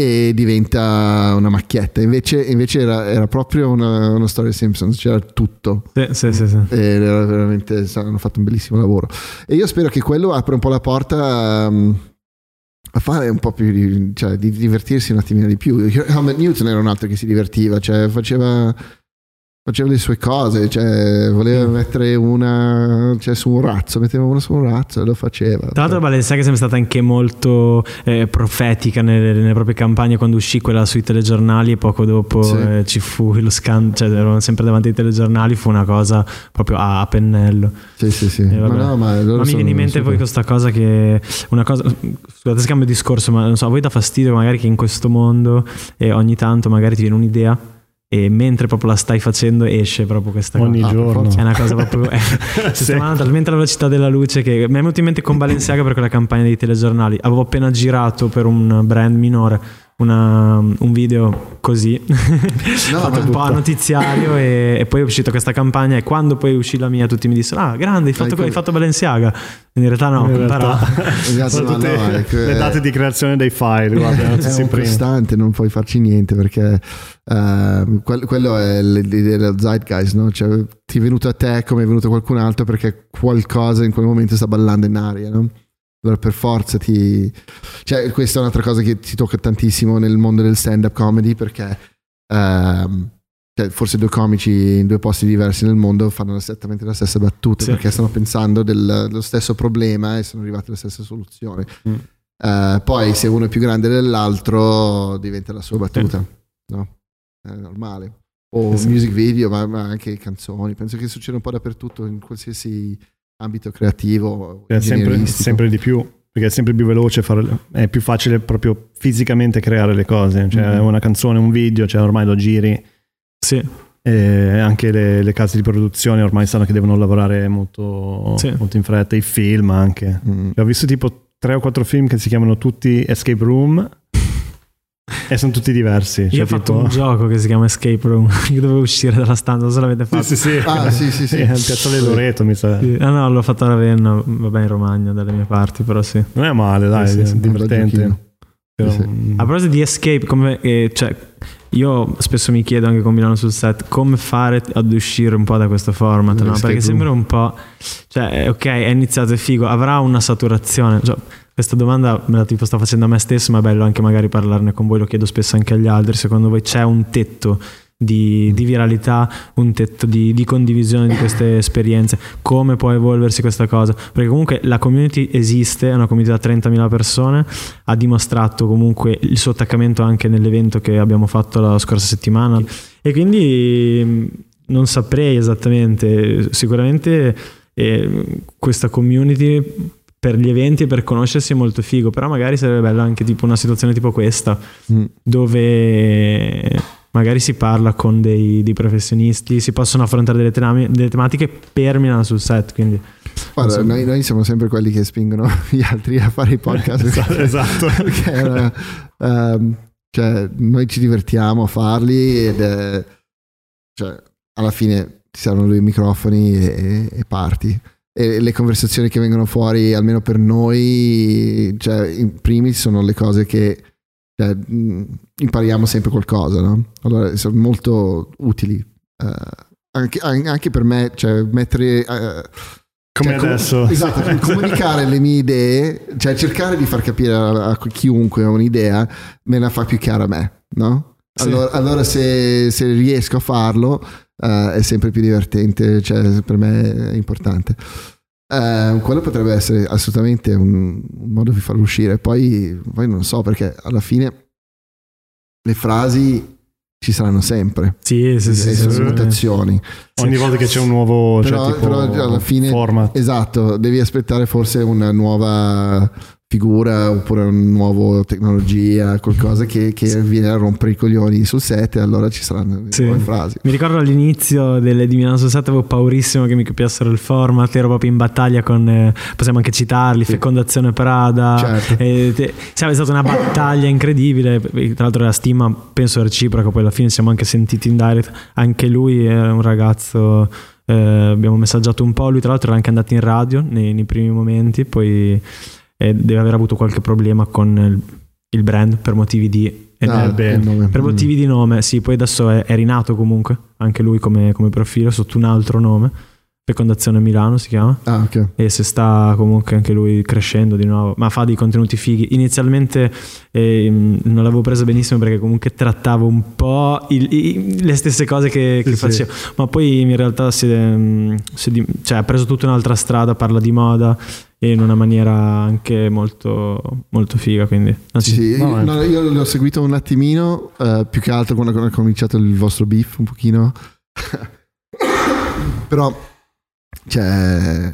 e diventa una macchietta. Invece, invece era, era proprio una, una storia Simpsons c'era tutto. Sì, sì, sì, sì. era veramente hanno fatto un bellissimo lavoro. E io spero che quello apra un po' la porta um, a fare un po' più di, cioè, di divertirsi un attimino di più. Helmut Newton era un altro che si divertiva cioè faceva faceva le sue cose cioè voleva Mm. mettere una cioè, su un razzo metteva una su un razzo e lo faceva Tra l'altro Balenciaga è sempre stata anche molto eh, profetica nelle, nelle proprie campagne quando uscì quella sui telegiornali e poco dopo Sì. eh, ci fu lo scandalo, cioè erano sempre davanti ai telegiornali, fu una cosa proprio a, a pennello. sì sì sì Eh, ma no ma, Ma mi viene in mente super- poi questa cosa che una cosa scusate scambio discorso ma non so a voi dà fastidio magari che in questo mondo e ogni tanto magari ti viene un'idea e mentre proprio la stai facendo esce proprio questa cosa Ogni Ah, giorno. è una cosa proprio. eh, si sta andando talmente alla velocità della luce che mi è venuto in mente con Balenciaga per quella campagna dei telegiornali. Avevo appena girato per un brand minore una, un video così, no, fatto un po' a notiziario e, e, poi è uscita questa campagna e quando poi uscì la mia tutti mi dissero ah grande hai fatto, hai fatto Balenciaga. In realtà no in realtà, Ragazzi, no, le date di creazione dei file guarda, è un costante non puoi farci niente perché uh, quello è l'idea del zeitgeist no? cioè, ti è venuto a te come è venuto a qualcun altro perché qualcosa in quel momento sta ballando in aria no? Allora per forza ti... Cioè, questa è un'altra cosa che ti tocca tantissimo nel mondo del stand-up comedy perché ehm, cioè, forse due comici in due posti diversi nel mondo fanno esattamente la stessa battuta sì. perché stanno pensando del, dello stesso problema e sono arrivati alla stessa soluzione. Mm. Uh, poi se uno è più grande dell'altro diventa la sua battuta, sì. no? È normale. O sì. music video, ma, ma, anche canzoni. Penso che succeda un po' dappertutto in qualsiasi ambito creativo. È sempre, sempre, di più, perché è sempre più veloce, fare, è più facile proprio fisicamente creare le cose. Cioè mm-hmm. una canzone, un video, cioè ormai lo giri. Sì. E anche le, le, case di produzione ormai sanno che devono lavorare molto, sì. molto in fretta, i film anche. Mm. Ho visto tipo tre o quattro film che si chiamano tutti Escape Room e sono tutti diversi. Io cioè, ho fatto un gioco che si chiama Escape Room, che dovevo uscire dalla stanza, non so se l'avete fatto. Sì, sì, sì. Ah, sì, sì, sì. È il Piazzale Loreto, mi sa. Sì. Ah no, l'ho fatto a Ravenna, vabbè in Romagna, dalle mie parti, però sì. Non è male, dai, sì, è divertente. Però, a proposito di Escape, come, eh, cioè, io spesso mi chiedo anche con Milano sul set come fare ad uscire un po' da questo format, no? perché sembra un po'... Cioè, ok, è iniziato, è figo, avrà una saturazione. Cioè, questa domanda me la tipo sto facendo a me stesso, ma è bello anche magari parlarne con voi, lo chiedo spesso anche agli altri. Secondo voi c'è un tetto di, di viralità, un tetto di, di, condivisione di queste esperienze? Come può evolversi questa cosa? Perché comunque la community esiste, è una community da 30.000 persone, ha dimostrato comunque il suo attaccamento anche nell'evento che abbiamo fatto la scorsa settimana e quindi non saprei esattamente, sicuramente eh, questa community per gli eventi e per conoscersi è molto figo, però magari sarebbe bello anche tipo una situazione tipo questa, mm. dove magari si parla con dei, dei, professionisti, si possono affrontare delle, tenami, delle tematiche per Milano sul set, quindi... Guarda, so. noi, noi, siamo sempre quelli che spingono gli altri a fare i podcast. esatto. esatto. perché, um, cioè, noi ci divertiamo a farli ed è, cioè, alla fine ci saranno due microfoni e, e parti e le conversazioni che vengono fuori, almeno per noi, cioè, in primis sono le cose che cioè, impariamo sempre qualcosa, no? Allora sono molto utili. Uh, anche, anche, per me, cioè, mettere... Uh, come cioè, adesso. Com- esatto, comunicare le mie idee, cioè cercare di far capire a, a chiunque un'idea, me la fa più chiara a me, no? Sì. Allora, allora se, se, riesco a farlo, uh, è sempre più divertente, cioè per me è importante. Uh, quello potrebbe essere assolutamente un, un, modo di farlo uscire. Poi, poi non so perché alla fine le frasi ci saranno sempre. Sì, sì, sì. Sono sì, mutazioni. Ogni volta che c'è un nuovo cioè, però, però alla fine, format. Esatto, devi aspettare forse una nuova figura oppure una nuova tecnologia, qualcosa che, che sì. viene a rompere i coglioni sul set e allora ci saranno sì. nuove frasi. Mi ricordo all'inizio delle, di Milano sul set avevo paurissimo che mi copiassero il format, ero proprio in battaglia con, eh, possiamo anche citarli, sì. Fecondazione Prada, certo. e, te, è stata una battaglia incredibile, tra l'altro la stima penso reciproca, poi alla fine siamo anche sentiti in direct, anche lui è un ragazzo... Eh, abbiamo messaggiato un po', lui tra l'altro era anche andato in radio nei, nei primi momenti, poi e deve aver avuto qualche problema con il, il brand per motivi di Ah, beh, per motivi mm. di nome, sì, poi adesso è, è rinato comunque, anche lui come, come, profilo, sotto un altro nome, Fecondazione Milano si chiama, ah, okay. e se sta comunque anche lui crescendo di nuovo, ma fa dei contenuti fighi. Inizialmente eh, non l'avevo preso benissimo perché comunque trattavo un po' il, il, le stesse cose che, che sì, facevo, sì. ma poi in realtà si, mm, si, cioè, ha preso tutta un'altra strada, parla di moda in una maniera anche molto, molto figa. Quindi, anzi, sì, no, io, no, io l'ho seguito un attimino, uh, più che altro quando, quando è cominciato il vostro beef, un pochino. Però, cioè,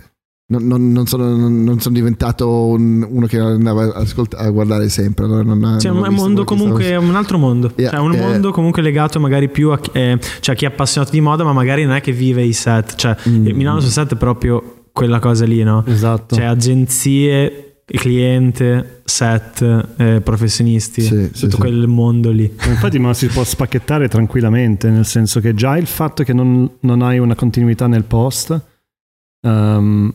non, non, non, sono, non, sono, diventato un, uno che andava ascolta, a guardare sempre. Allora non, cioè, è un mondo comunque, stavo... un altro mondo. Yeah, cioè, un eh, mondo comunque legato magari più a, eh, cioè, a chi è appassionato di moda, ma magari non è che vive i set. Cioè, mm. Milano sul set è proprio quella cosa lì, no? Esatto. Cioè agenzie cliente, set, eh, professionisti, Sì, tutto sì, sì. quel mondo lì. Infatti, ma si può spacchettare tranquillamente, nel senso che già il fatto che non, non hai una continuità nel post, ehm,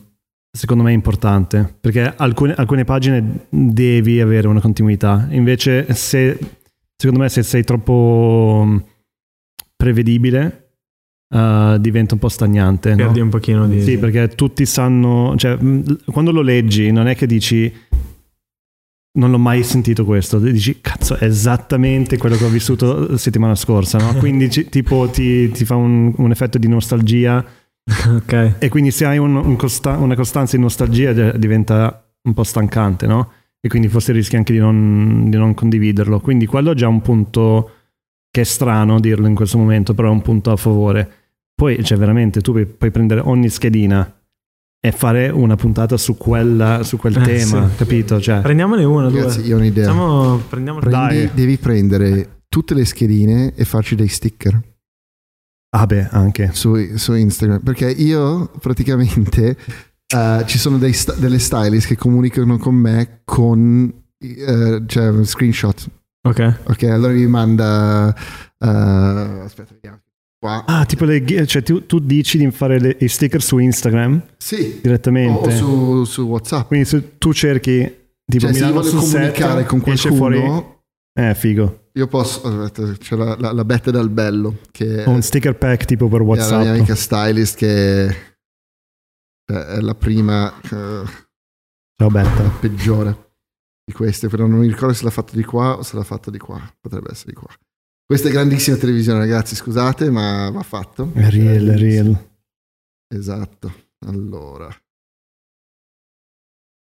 secondo me è importante, perché alcune, alcune pagine devi avere una continuità. Invece, se secondo me, se sei troppo mm, prevedibile, eh, diventa un po' stagnante. no? Perdi un pochino di... Sì, perché tutti sanno, cioè, mh, quando lo leggi non è che dici non l'ho mai sentito questo, dici cazzo è esattamente quello che ho vissuto la settimana scorsa, no? quindi ci- tipo ti, ti fa un, un effetto di nostalgia ok. e quindi se hai un- un costa- una costanza di nostalgia eh, diventa un po' stancante, no? E quindi forse rischi anche di non, di non condividerlo. Quindi quello è già un punto che è strano dirlo in questo momento, però è un punto a favore. Poi, cioè, veramente, tu puoi, puoi prendere ogni schedina e fare una puntata su, quella, su quel Eh, tema, sì. capito? Cioè, Prendiamone due. Ragazzi, io ho un'idea. Facciamo- prendiamo Prendi- Dai. devi prendere tutte le schedine e farci dei sticker ah beh, anche. su, su Instagram. Perché io praticamente eh, ci sono dei sta- delle stylist che comunicano con me con eh, cioè, screenshot. Ok. Ok, allora mi manda. eh, aspetta, vediamo. Qua. Ah, tipo le, cioè, tu, tu dici di fare le, i sticker su Instagram Sì, direttamente. o su, su WhatsApp. Quindi se tu cerchi tipo Cioè, se io Milano voglio comunicare con qualcuno, fuori eh figo io posso. Aspetta, c'è la, la, la Bette dal Bello, che Ho un sticker pack tipo per è la WhatsApp. mia amica stylist, che è la prima eh, Ciao Betta. peggiore di queste, però non mi ricordo se l'ha fatto di qua o se l'ha fatto di qua. Potrebbe essere di qua. Questa è grandissima televisione, ragazzi. Scusate, ma va fatto. È real, è real. Esatto. Allora,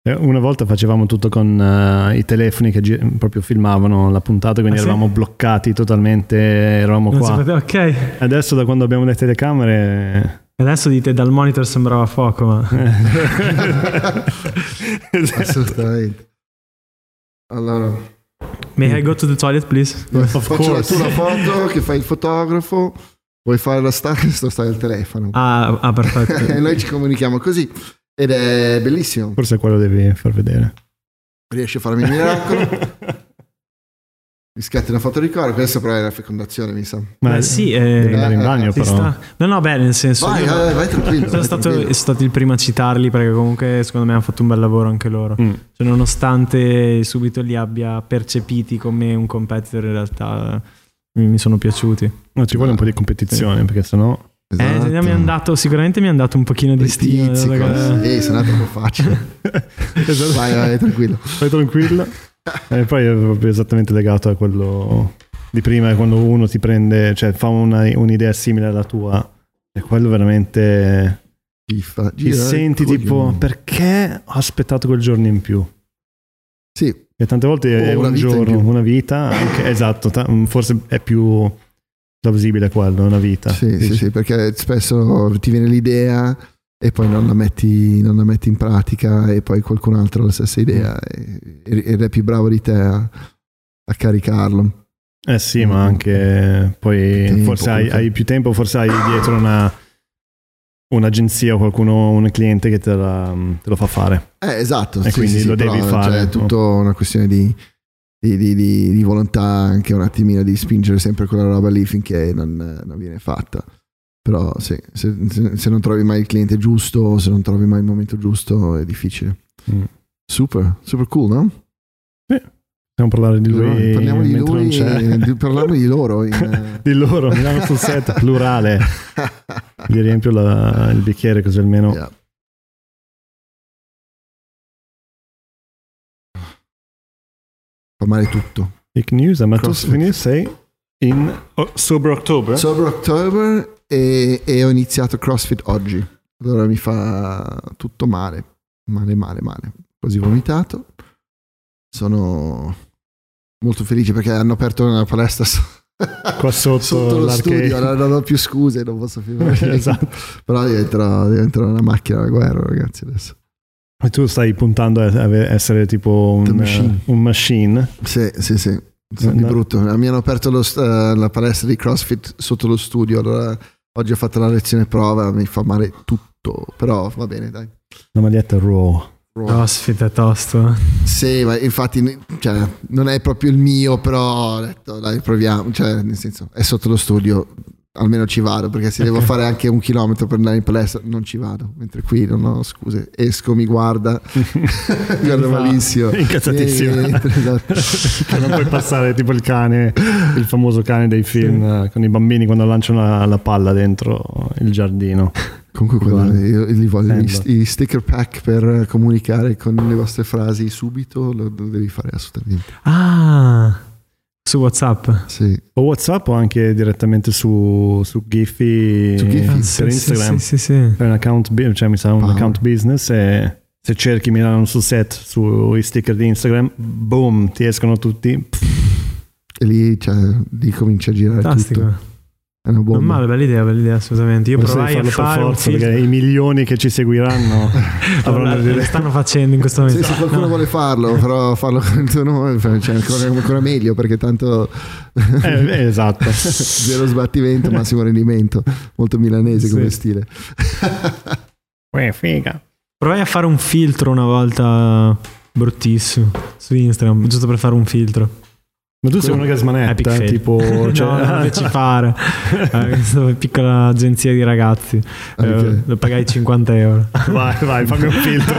Eh, Una volta facevamo tutto con eh, i telefoni che gi- proprio filmavano la puntata, quindi Ah, sì? eravamo bloccati totalmente, eravamo Non qua. poteva- ok. Adesso da quando abbiamo le telecamere... Adesso dite dal monitor sembrava fuoco, ma... Esatto. assolutamente. Allora, May I go to the toilet, please? Of faccio la, course. tu la foto che fai il fotografo, vuoi fare la stylist o stai al telefono. Ah, ah, perfetto. e noi ci comunichiamo così ed è bellissimo. Forse quello devi far vedere. Riesci a farmi il miracolo. Mi scatti una foto di corpo, questa però è la fecondazione, mi sa. Ma Beh, sì, eh, devi andare in eh, bagno Ci però. sta. No, no, beh, nel senso... Vai, io- vai, vai tranquillo. sono vai stato, tranquillo. sono stato il primo a citarli perché comunque secondo me hanno fatto un bel lavoro anche loro. Mm. Cioè, nonostante subito li abbia percepiti come un competitor, in realtà eh, mi, mi sono piaciuti. No, ci vuole un po' di competizione perché sennò... Esatto. Eh, mi hanno dato, sicuramente mi hanno dato un pochino di stima. Sì, se no è troppo facile. Esatto. Vai, vai, tranquillo. Vai tranquillo. E poi è proprio esattamente legato a quello di prima, quando uno ti prende, cioè fa una- un'idea simile alla tua, e quello veramente ti gira il senti tipo perché ho aspettato quel giorno in più? Sì, E tante volte O è un giorno, una vita, anche, esatto, ta- forse è più plausibile quello, una vita. sì, sì, sì, perché spesso ti viene l'idea e poi non la metti, non la metti in pratica e poi qualcun altro ha la stessa idea e- ed è più bravo di te a, a caricarlo. Eh sì, ma anche poi Tempo, forse hai, hai più tempo, forse hai dietro una, un'agenzia o qualcuno, un cliente che te, la- te lo fa fare. Eh, esatto. E sì, quindi sì, lo devi fare, Cioè, è no? tutto una questione di, di, di- di- di volontà, anche un attimino di spingere sempre quella roba lì finché non, non viene fatta. Però sì, se, se- se non trovi mai il cliente giusto, se non trovi mai il momento giusto, è difficile. Mm. Super, super cool, no? Possiamo parlare di lui Parliamo di lui, di- parliamo di loro. in, eh, Di loro, Milano sul set, plurale. Gli riempio la- il bicchiere così almeno... Yeah. Fa male tutto. Fake news, ma tu sei in oh, Sober October? Sober October e, e ho iniziato CrossFit oggi. Allora mi fa tutto male, male, male, male. Quasi vomitato. Sono molto felice perché hanno aperto una palestra Qua sotto, sotto lo studio. Non, ho più scuse, non posso più. esatto. Però diventerò, diventerò una macchina da guerra, ragazzi. Adesso. E tu stai puntando a essere tipo The un, machine. eh, un machine. Sì, sì, sì. Sono di No. brutto. Mi hanno aperto lo eh, la palestra di CrossFit sotto lo studio. Allora oggi ho fatto la lezione prova, mi fa male tutto. Però va bene, dai. La maglietta raw. Crossfit è tosto. Sì, ma infatti cioè, non è proprio il mio, però ho detto dai proviamo, cioè nel senso è sotto lo studio, almeno ci vado perché se devo fare anche un chilometro per andare in palestra non ci vado, mentre qui non ho scuse, esco, mi guarda, mi guarda malissimo. Incazzatissimo. Esatto. Che non puoi passare tipo il cane, il famoso cane dei film eh, con i bambini quando lanciano la, la palla dentro il giardino. Comunque Guarda. io, li voglio i, i sticker pack per comunicare con le vostre frasi subito, lo, lo devi fare assolutamente. Ah, su WhatsApp. Sì. O WhatsApp o anche direttamente su, su Giphy, Su Giphy? Ah, sì, Instagram. Sì, sì, sì. Per un account, cioè mi sa un Wow. account business e se cerchi Milano sul set sui sticker di Instagram, boom, ti escono tutti. Pff, E lì, cioè, lì comincia a girare Fantastico. tutto. È una Non male, bella idea, bella idea, assolutamente. Io Adesso provai a farlo per fare un forza filtro. perché i milioni che ci seguiranno avranno Allora, delle le stanno facendo in questo momento. Sì, se qualcuno No. vuole farlo, però farlo con il tuo nome, cioè, ancora, ancora meglio perché tanto Eh, eh, esatto. zero sbattimento, massimo rendimento. Molto milanese come Sì. stile. Uè, figa. Provai a fare un filtro una volta bruttissimo su Instagram, giusto per fare un filtro. Ma tu sei uno che Epic smanetta, fail. tipo... Cioè, no, non feci fare. Eh, questa piccola agenzia di ragazzi. Eh, Ok. lo pagai 50 euro. vai, vai, fammi un filtro.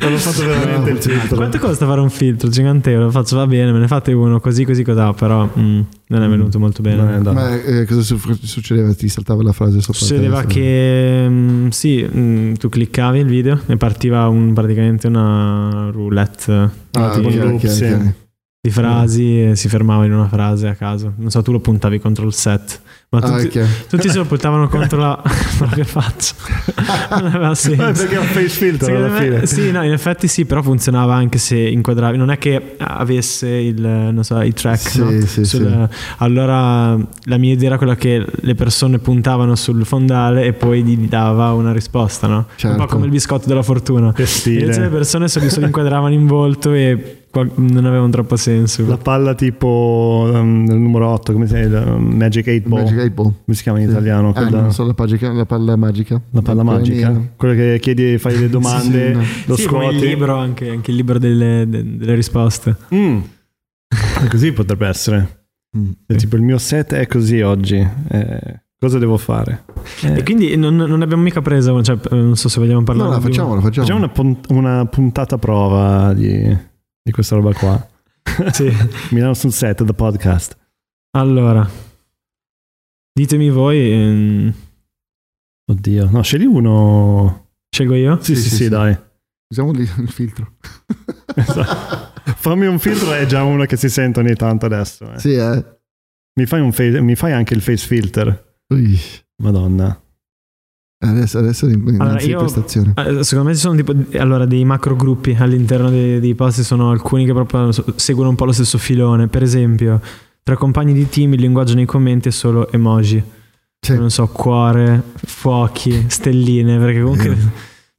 non ho fatto veramente il filtro. Quanto costa fare un filtro? 50 euro. Faccio va bene, me ne fate uno così, così, così. Però mm, non è venuto molto bene. Andato. Ma eh, cosa su- succedeva? Ti saltava la frase sopra? Succedeva che mm, sì, mm, tu cliccavi il video e partiva un- praticamente una roulette Ah, tipo ok, un sì. di frasi e si fermava in una frase a caso. Non so, tu lo puntavi contro il set, ma Ah, tutti, ok. tutti se lo puntavano contro la propria faccia. non aveva senso. perché è un face filter Secondo alla me- fine. sì, no, in effetti sì, però funzionava anche se inquadravi. Non è che avesse il, non so, i track, Sì, no? sì, Sul- Allora la mia idea era quella che le persone puntavano sul fondale e poi gli dava una risposta, no? Un Certo. po' come il biscotto della fortuna. Che Invece le stile. persone se li, inquadravano in volto e non avevano troppo senso. La palla tipo um, il numero 8, come si chiama? Um, Magic 8 Ball. Magic 8 Ball. Come si chiama in Sì. italiano? Ah, Quella- non so la, pagica- la palla magica. la palla Quella magica. nera. Quella che chiedi, fai le domande, Sì, lo sì, come il scuoti. libro, anche, anche il libro delle, de- delle risposte. Mm. Così potrebbe essere. Mm. Cioè, Tipo il mio set è così oggi. Eh, cosa devo fare? Eh, E quindi non, non abbiamo mica preso, cioè, eh, non so se vogliamo parlare. No, no, facciamolo, facciamo. Facciamo una, punt- una puntata prova di, di questa roba qua. Sì. Milano sul set, the podcast. Allora, ditemi voi, ehm, Oddio, no, scegli uno. scelgo io? Sì, sì, Sì, sì, sì, sì. dai. Usiamo il filtro. Fammi un filtro, è già uno che si sente ogni tanto adesso. eh. Sì, eh. Mi, fai un face- mi fai anche il face filter. Ui. Madonna. Adesso, adesso Allora, io- prestazione. Eh, Secondo me ci sono tipo allora, dei macro gruppi all'interno dei, dei post, ci sono alcuni che proprio seguono un po' lo stesso filone. Per esempio, tra compagni di team il linguaggio nei commenti è solo emoji. Sì. Non so, cuore, fuochi, stelline, perché comunque.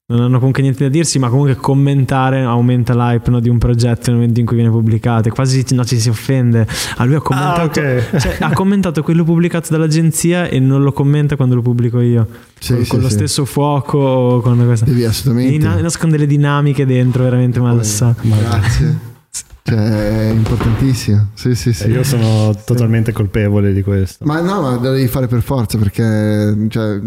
Non hanno comunque niente da dirsi, ma comunque commentare aumenta l'hype no, di un progetto nel momento in cui viene pubblicato. Quasi no, ci si offende. A lui ha commentato, Ah, ok. cioè, ha commentato quello pubblicato dall'agenzia e non lo commenta quando lo pubblico io. Sì, con sì, con lo sì. stesso fuoco con questa. Devi assolutamente. na- nascono delle dinamiche dentro veramente malsa. Grazie. Cioè, è importantissimo. Sì, sì, sì. Eh, Io sono totalmente colpevole di questo. Ma no, ma lo devi fare per forza perché cioè,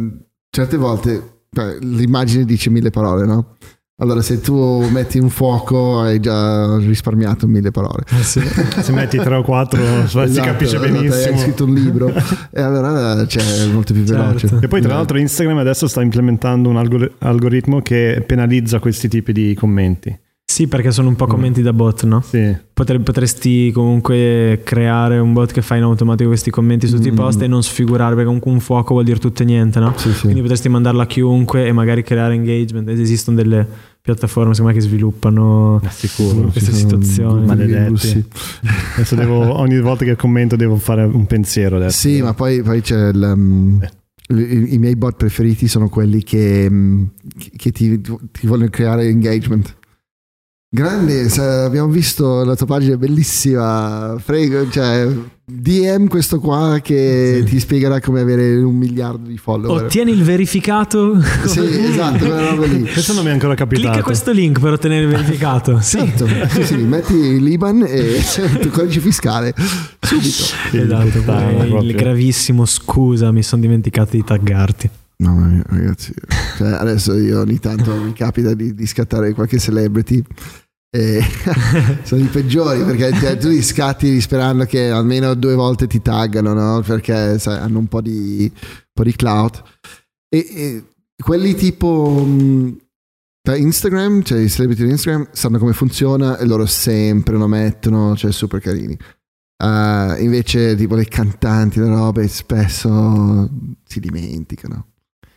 certe volte cioè, l'immagine dice mille parole, no? Allora, se tu metti un fuoco hai già risparmiato mille parole. Eh sì. Se metti 3 o 4 si Esatto, capisce esatto, Hai benissimo. scritto un libro e allora cioè, è molto più Certo. veloce. E poi tra l'altro Instagram adesso sta implementando un algor- algoritmo che penalizza questi tipi di commenti. Sì, perché sono un po' commenti da bot, no? Sì. Potre- potresti comunque creare un bot che fa in automatico questi commenti su tutti i Mm. post e non sfigurare, perché comunque un fuoco vuol dire tutto e niente, no? Sì, sì. Quindi potresti mandarlo a chiunque e magari creare engagement. Esistono delle piattaforme me, che sviluppano Sicuro. queste situazioni. Maledetti. Adesso devo, ogni volta che commento devo fare un pensiero adesso. Sì, ma poi, poi c'è il, um, i, i miei bot preferiti sono quelli che, um, che ti, ti vogliono creare engagement. Grande, abbiamo visto la tua pagina bellissima. Prego, cioè, DM questo qua che Sì. ti spiegherà come avere un miliardo di follower. Ottieni il verificato. Sì, esatto, quella roba lì. Questo non mi è ancora capitato. Clicca questo link per ottenere il verificato. Sì. Esatto, sì, sì, metti l'Iban e il tuo codice fiscale subito. Sì, Esatto, poi il proprio. gravissimo scusa, mi sono dimenticato di taggarti. Mamma mia, ragazzi. Cioè, adesso io ogni tanto mi capita di, di scattare qualche celebrity. E sono i peggiori perché cioè, tu li scatti sperando che almeno due volte ti taggano, no? Perché sai, hanno un po' di, un po' di clout. E, e quelli tipo da Instagram, cioè i celebrity di Instagram, sanno come funziona e loro sempre lo mettono, cioè super carini. Uh, invece, tipo le cantanti, le robe, spesso si dimenticano.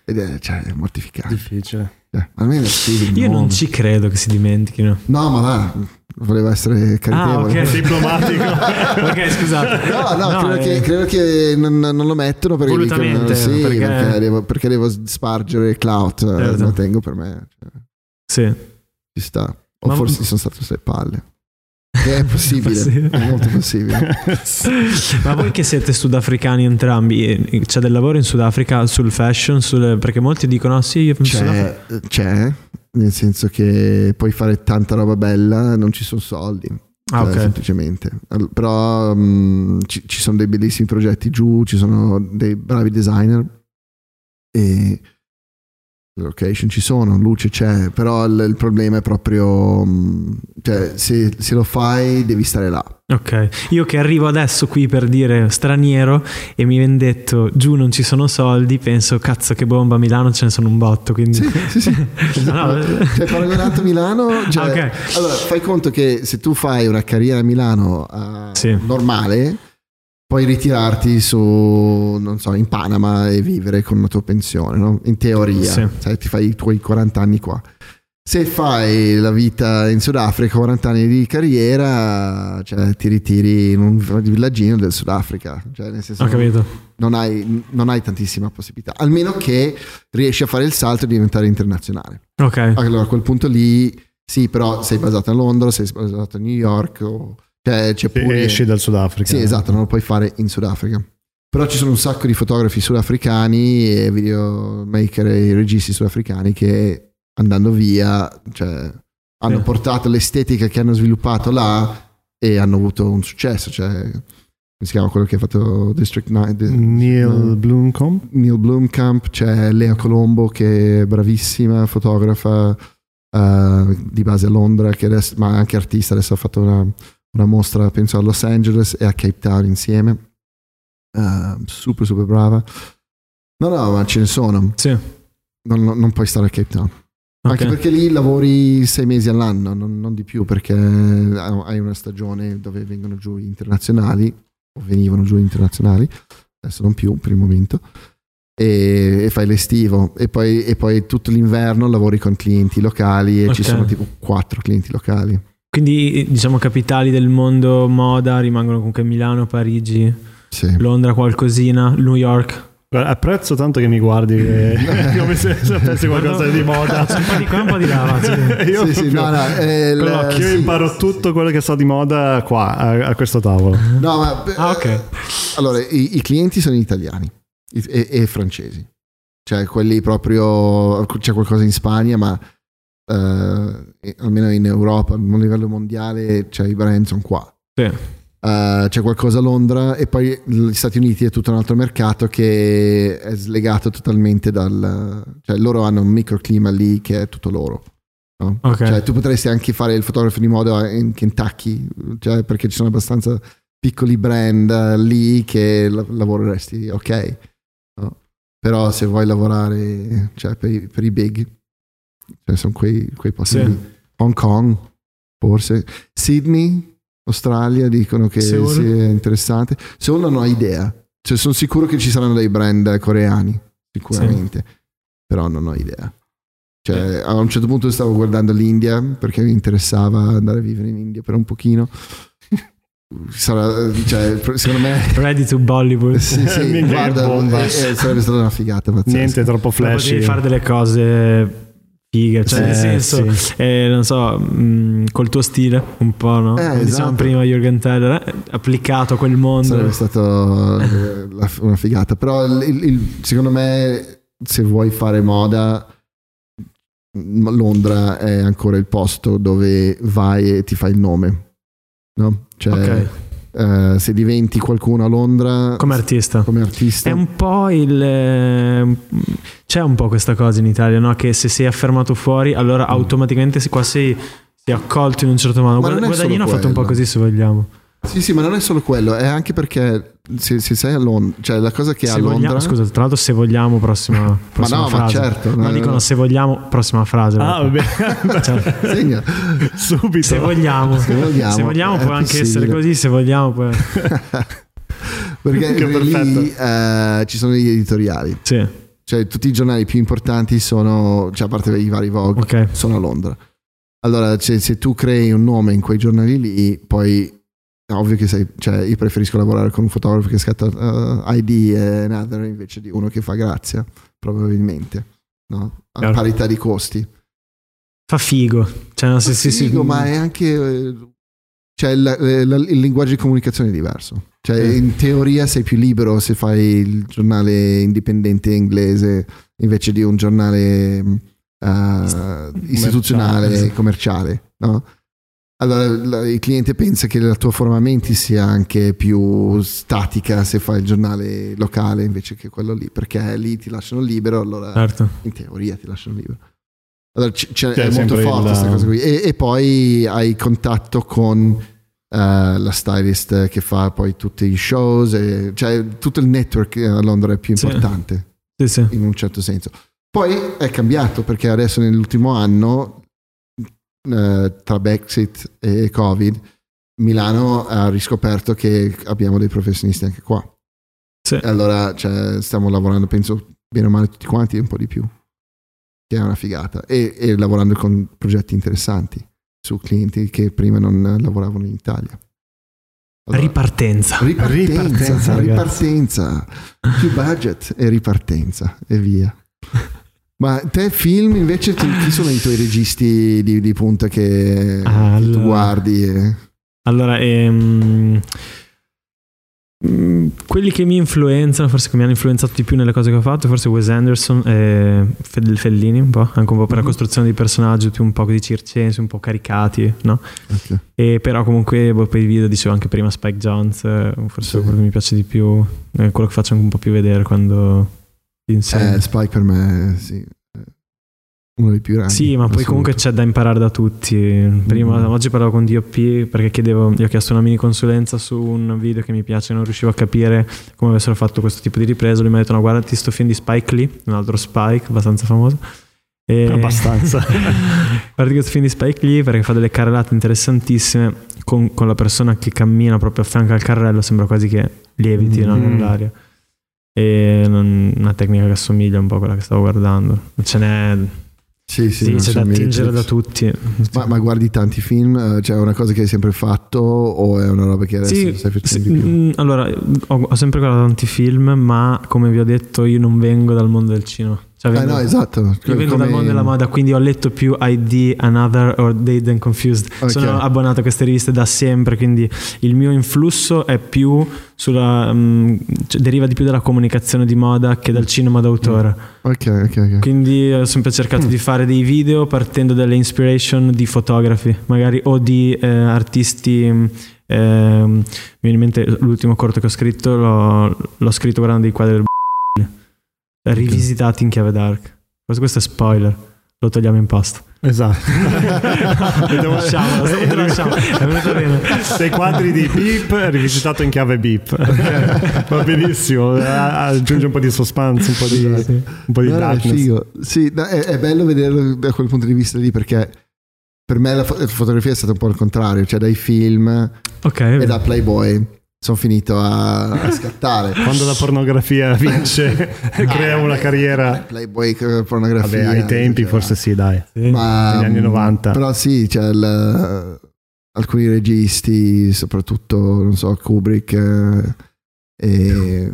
Ed è, cioè, è mortificante. Difficile. Cioè, almeno scrivi Io non ci credo che si dimentichino. No, ma va, voleva essere caritevole. Ah, ok. Diplomatico. ok, scusate. No, no, credo, eh, che, credo che non, non lo mettono perché dicono, sì, perché- perché... devo, perché devo spargere clout, eh, Certo. lo tengo per me. Cioè, Sì. ci sta. O Ma- forse sono stato sulle palle. È possibile, Possibile. è molto possibile. Ma voi che siete sudafricani entrambi, eh, c'è del lavoro in Sudafrica sul fashion? sul- perché molti dicono: "Ah, sì, io in Sudafrica-" C'è, c'è, nel senso che puoi fare tanta roba bella, non ci sono soldi. Ah, Cioè, ok. semplicemente. Però mm, ci, ci sono dei bellissimi progetti giù, ci sono dei bravi designer e le location ci sono, luce c'è, però il, il problema è proprio, mm, cioè se, se lo fai devi stare là. Ok, io che arrivo adesso qui per dire straniero e mi viene detto giù non ci sono soldi, penso cazzo che bomba a Milano ce ne sono un botto, quindi... Sì, sì, sì. No, Cioè, paragonato a Milano, cioè, Ah, ok. allora fai conto che se tu fai una carriera a Milano eh, Sì. normale, puoi ritirarti su, non so, in Panama e vivere con la tua pensione, no? In teoria, Sì. sai, ti fai i tuoi 40 anni qua. Se fai la vita in Sudafrica, 40 anni di carriera, cioè ti ritiri in un villaggino del Sudafrica, cioè nel senso Ho capito. non hai, non hai tantissima possibilità, almeno che riesci a fare il salto e diventare internazionale. Ok, Allora a quel punto lì, sì, però sei basato a Londra, sei basato a New York, o, cioè c'è pure... esci dal Sudafrica. Sì, esatto, non lo puoi fare in Sudafrica. Però ci sono un sacco di fotografi sudafricani e videomaker e registi sudafricani che andando via, cioè, hanno Sì. portato l'estetica che hanno sviluppato là e hanno avuto un successo. Cioè, come si chiama quello che ha fatto District 9? Di- Neil no. Blomkamp. Neil Blomkamp, c'è Lea Colombo che è bravissima fotografa eh, di base a Londra, che adesso, ma anche artista, adesso ha fatto una, una mostra penso a Los Angeles e a Cape Town insieme. Eh, super super brava. No, no, ma ce ne sono. sì. Non, non- puoi stare a Cape Town. Anche ok. perché lì lavori sei mesi all'anno, non, non di più, perché hai una stagione dove vengono giù gli internazionali, o venivano giù gli internazionali, adesso non più per il momento, e, fai l'estivo, e poi, e poi tutto l'inverno lavori con clienti locali e ci Ok. sono tipo quattro clienti locali. Quindi diciamo capitali del mondo moda rimangono comunque Milano, Parigi, Sì. Londra qualcosina, New York. Guarda, Apprezzo tanto che mi guardi e- come se sapessi qualcosa di moda. Un po' di qua, un po' di là. sì. Io, Sì, no, no, eh, io sì, imparo tutto quello che so di moda qua, a, a questo tavolo. No, ma, Ah, ok. Allora, i, i clienti sono italiani e, e francesi, cioè quelli proprio, c'è qualcosa in Spagna, ma eh, almeno in Europa, a livello mondiale, cioè i brand sono qua. Sì. Eh, c'è qualcosa a Londra e poi gli Stati Uniti è tutto un altro mercato che è slegato totalmente dal... cioè loro hanno un microclima lì che è tutto loro. no? Ok. Cioè tu potresti anche fare il fotografo di moda in Kentucky, cioè, perché ci sono abbastanza piccoli brand eh, lì che la- lavoreresti ok. no? Però se vuoi lavorare cioè, per, i, per i big, cioè, sono quei, quei posti Sì. lì. Hong Kong, forse. Sydney, Australia, dicono che Seoul? sia interessante. Seoul non ho idea. Cioè, sono sicuro che ci saranno dei brand coreani, sicuramente. Però non ho idea. Cioè, a un certo punto stavo guardando l'India perché mi interessava andare a vivere in India per un pochino. Sarà, cioè, secondo me Ready to Bollywood. sì, sì, guarda, eh, eh, sarebbe stata una figata pazzesca. Niente troppo Ma flashy. Potevi fare delle cose figa, cioè Sì, nel senso, sì. eh, non so, mh, col tuo stile un po', no? Eh, Come esatto. prima Jürgen Teller, eh, applicato a quel mondo. Sarebbe stato eh, una figata. Però il- il- secondo me, se vuoi fare moda, m- Londra è ancora il posto dove vai e ti fai il nome. No? Cioè, Ok. Eh, se diventi qualcuno a Londra Come artista. come artista, È un po' il. eh, C'è un po' questa cosa in Italia, no? Che se sei affermato fuori, allora automaticamente se- qua sei, sei accolto in un certo modo. Ma Guadagnino ha fatto un po' così, se vogliamo. Sì, sì, ma non è solo quello, è anche perché se, se sei a Londra, cioè la cosa che Se a Londra... vogliamo, scusa, tra l'altro, se vogliamo, prossima, prossima no, ma frase. certo, No, no, dicono no. se vogliamo, prossima frase. Ah, vabbè. Cioè, Segna. Subito. se vogliamo, Se vogliamo, se vogliamo può anche essere così, se vogliamo poi... Perché lì eh, ci sono gli editoriali, Sì, cioè tutti i giornali più importanti sono, cioè a parte i vari Vogue, ok. sono a Londra. Allora, cioè, se tu crei un nome in quei giornali lì, poi è ovvio che sei, cioè, io preferisco lavorare con un fotografo che scatta eh, ID e Another invece di uno che fa grazia, probabilmente, no? A Chiaro. parità di costi. Fa figo. Cioè, no, sì, sì, sì. Figo, ma è anche eh, cioè, il, il- il linguaggio di comunicazione è diverso. Cioè, Sì. in teoria sei più libero se fai il giornale indipendente inglese invece di un giornale eh, istituzionale, commerciale. no? Allora il cliente pensa che la tua formamenti sia anche più statica se fai il giornale locale invece che quello lì, perché lì ti lasciano libero, allora Certo. in teoria ti lasciano libero. Allora, c- c'è- Cioè, è molto forte il- questa cosa qui. E, e poi hai contatto con eh, la stylist che fa poi tutti i shows, e- cioè tutto il network a Londra è più Sì. importante Sì, sì. in un certo senso. Poi è cambiato perché adesso nell'ultimo anno, eh, tra Brexit e Covid, Milano ha riscoperto che abbiamo dei professionisti anche qua. Sì. E allora cioè, stiamo lavorando, penso, bene o male tutti quanti, un po' di più. Che è una figata. E, e lavorando con progetti interessanti su clienti che prima non lavoravano in Italia. Allora, Ripartenza. ripartenza, Ripartenza, ripartenza, più budget e ripartenza e via. Ma te film invece tu- chi sono i tuoi registi di, di punta che, che tu allora. guardi? e- Allora, ehm, mm, quelli che mi influenzano, forse che mi hanno influenzato di più nelle cose che ho fatto, forse Wes Anderson e Fel- Fellini, un po', anche un po' per la Mhm. costruzione di personaggi, tutti un po' così circensi, un po' caricati, no? Ok. E però comunque boh, per i video dicevo anche prima Spike Jones, eh, forse Sì. quello che mi piace di più, è quello che faccio anche un po' più vedere quando insegno. Eh, Spike per me sì, è uno dei più grandi. Sì, ma poi comunque c'è da imparare da tutti. Prima, Mm. oggi parlavo con DOP perché chiedevo, gli ho chiesto una mini consulenza su un video che mi piace, non riuscivo a capire come avessero fatto questo tipo di ripresa. Lui mi ha detto: No, guardati sto film di Spike Lee, un altro Spike abbastanza famoso. E... Abbastanza. Guardi questo film di Spike Lee perché fa delle carrellate interessantissime con, con la persona che cammina proprio a fianco al carrello, sembra quasi che lieviti no, Mm. nell'aria. E una tecnica che assomiglia un po' a quella che stavo guardando. Ce n'è, Sì, sì, sì, c'è da attingere da tutti. Ma, ma guardi tanti film? Eh, Cioè, è una cosa che hai sempre fatto o è una roba che adesso Sì, stai sì, facendo di più? mm, allora ho, ho sempre guardato tanti film, ma come vi ho detto, io non vengo dal mondo del cinema. Cioè, Eh, vengo, no, esatto. io vengo Come- dal mondo della moda, quindi ho letto più ID, Another or Dazed and Confused. Ok. Sono abbonato a queste riviste da sempre, quindi il mio influsso è più sulla. mm, cioè, deriva di più dalla comunicazione di moda che dal cinema d'autore. Ok, ok, ok. Quindi ho sempre cercato Mm. di fare dei video partendo dalle inspiration di fotografi, magari o di eh, artisti. mm, ehm, mi viene in mente l'ultimo corto che ho scritto, l'ho, l'ho scritto guardando dei quadri del rivisitati in chiave dark. Questo, questo è spoiler, lo togliamo in posto. Esatto. Stavolta lasciamo. È venuto bene. Dei quadri di beep rivisitato in chiave beep. Va benissimo. Aggiunge un po' di suspense, un po' di, un po' di No, no, è darkness. figo. Sì, no, è, è bello vederlo da quel punto di vista lì perché per me la, fo- la fotografia è stata un po' il contrario, cioè dai film Ok, e da Playboy sono finito a, a scattare. Quando la pornografia vince e crea una carriera. Playboy, eh, pornografia. Vabbè, ai tempi cioè, forse sì, dai. Sì. Ma, negli anni 90. Però sì, c'è il- alcuni registi, soprattutto, non so, Kubrick eh, e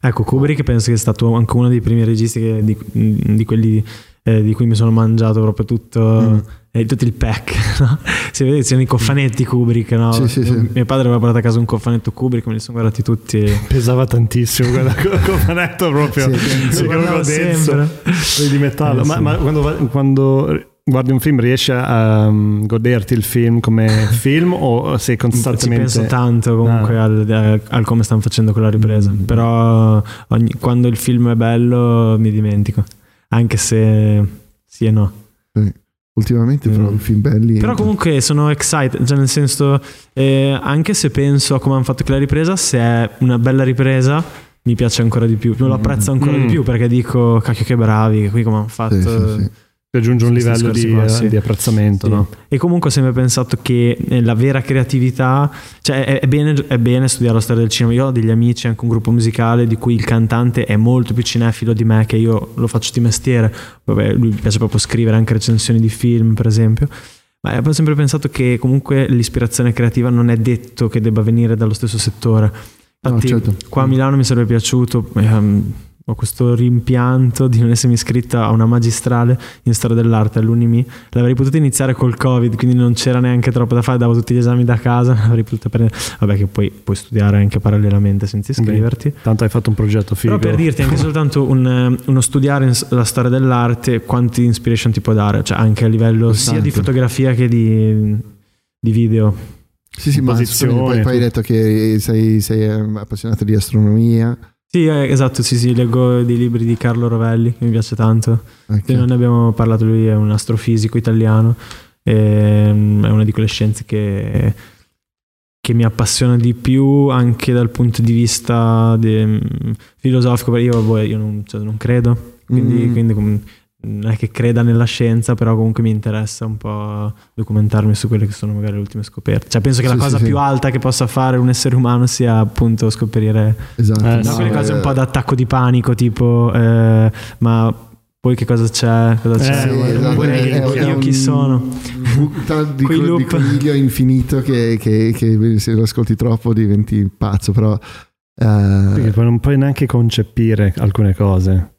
Ecco, Kubrick penso che è stato anche uno dei primi registi che, di, di, quelli eh, di cui mi sono mangiato proprio tutto, mm. eh, tutto il pack. No? Si vede, sono i cofanetti Kubrick. No? Sì, sì, sì. Mio padre aveva portato a casa un cofanetto Kubrick, me li sono guardati tutti. Pesava tantissimo quel cofanetto proprio. sì, sì, denso, di metallo. Eh, ma, ma quando, quando guardi un film riesci a um, goderti il film come film o sei costantemente ci penso tanto comunque ah. al, al, come stanno facendo quella ripresa mm. però ogni, quando il film è bello mi dimentico anche se sì e no sì. ultimamente però mm. film belli però comunque sono excited cioè nel senso eh, anche se penso a come hanno fatto quella ripresa se è una bella ripresa mi piace ancora di più lo apprezzo ancora mm. di più perché dico cacchio che bravi qui come hanno fatto sì, sì, sì raggiunge un livello di, qua, sì. di, apprezzamento. Sì. No? E comunque ho sempre pensato che la vera creatività, cioè è, è, bene, è, bene, studiare la storia del cinema. Io ho degli amici, anche un gruppo musicale di cui il cantante è molto più cinefilo di me, che io lo faccio di mestiere. Vabbè, lui piace proprio scrivere anche recensioni di film, per esempio. Ma ho sempre pensato che comunque l'ispirazione creativa non è detto che debba venire dallo stesso settore. Infatti, no, certo. qua a Milano mi sarebbe piaciuto. Um, ho questo rimpianto di non essermi iscritta a una magistrale in storia dell'arte all'Unimi. L'avrei potuto iniziare col Covid, quindi non c'era neanche troppo da fare, davo tutti gli esami da casa, avrei potuto prendere... Vabbè che poi puoi studiare anche parallelamente senza iscriverti. Okay. Tanto hai fatto un progetto figo. Però per dirti anche soltanto un, uno studiare la storia dell'arte, quanti inspiration ti può dare, cioè anche a livello Bastante. sia di fotografia che di, di video. Sì, sì, ma poi, poi hai detto che sei, sei appassionato di astronomia. Sì, eh, esatto, sì, sì, leggo dei libri di Carlo Rovelli, che mi piace tanto. Okay. Non ne abbiamo parlato, lui è un astrofisico italiano, ehm, è una di quelle scienze che, che mi appassiona di più anche dal punto di vista de, filosofico, io, boh, io non, cioè, non, credo, quindi, mm. quindi non è che creda nella scienza, però comunque mi interessa un po' documentarmi su quelle che sono magari le ultime scoperte. Cioè, penso che sì, la cosa sì, più sì. alta che possa fare un essere umano sia appunto scoprire esatto. eh, no, quelle cose un po' d'attacco di panico, tipo, eh, ma poi che cosa c'è? Cosa c'è? Eh, esatto. io, io chi sono? di, di coniglio infinito che, che, che, se lo ascolti troppo diventi pazzo, però... Uh... Poi non puoi neanche concepire alcune cose.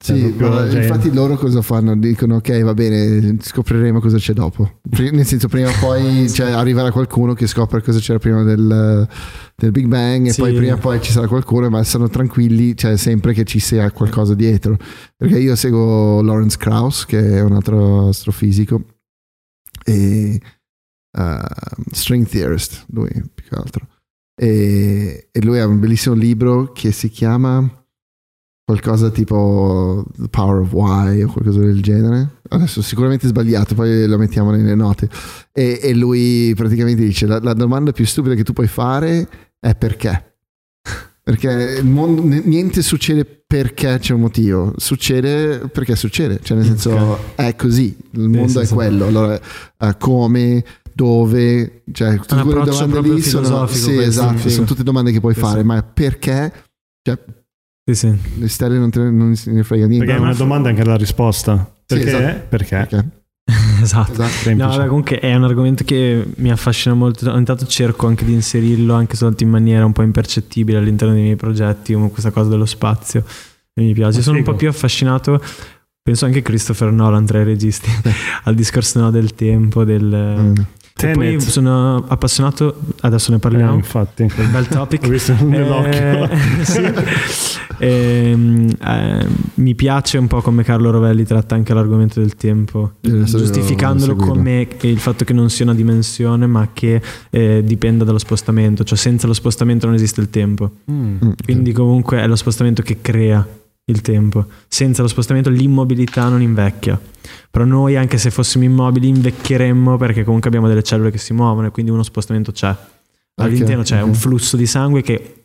Sì, ma infatti loro cosa fanno? Dicono ok va bene, scopriremo cosa c'è dopo. Nel senso prima o poi cioè, arriverà qualcuno che scopre cosa c'era prima del, del Big Bang e sì. poi prima o poi ci sarà qualcuno, ma sono tranquilli, cioè sempre che ci sia qualcosa dietro. Perché io seguo Lawrence Krauss che è un altro astrofisico e uh, string theorist, lui più che altro. E, e lui ha un bellissimo libro che si chiama qualcosa tipo The Power of Why o qualcosa del genere. Adesso sicuramente sbagliato, poi lo mettiamo nelle note. E, e lui praticamente dice: la, la, domanda più stupida che tu puoi fare è perché. Perché mondo, niente succede perché c'è un motivo, succede perché succede, cioè nel senso okay. è così, il mondo è quello. Allora, uh, come, dove, cioè tutte quelle domande lì sono, sì, esatto, sono tutte domande che puoi sì, fare, ma perché, cioè, sì, sì. Le stelle non, te, non ne frega niente. Perché è una domanda anche la risposta. Perché? Sì, esatto. Perché? Perché? esatto. esatto. No, vabbè, comunque è un argomento che mi affascina molto. Intanto cerco anche di inserirlo anche soltanto in maniera un po' impercettibile all'interno dei miei progetti, come questa cosa dello spazio. E mi piace. Sono un po' più affascinato. Penso anche Christopher Nolan tra i registi al discorso no, del tempo, del, mm. E poi sono appassionato, adesso ne parliamo. Eh, infatti, un bel topic. Ho visto nell'occhio. Eh, sì. e, ehm, eh, mi piace un po' come Carlo Rovelli tratta anche l'argomento del tempo, giustificandolo come il fatto che non sia una dimensione, ma che eh, dipenda dallo spostamento, cioè senza lo spostamento non esiste il tempo. Mm Quindi, comunque, è lo spostamento che crea il tempo. Senza lo spostamento l'immobilità non invecchia. Però noi, anche se fossimo immobili, invecchieremmo perché comunque abbiamo delle cellule che si muovono e quindi uno spostamento c'è. All'interno okay, c'è un flusso di sangue che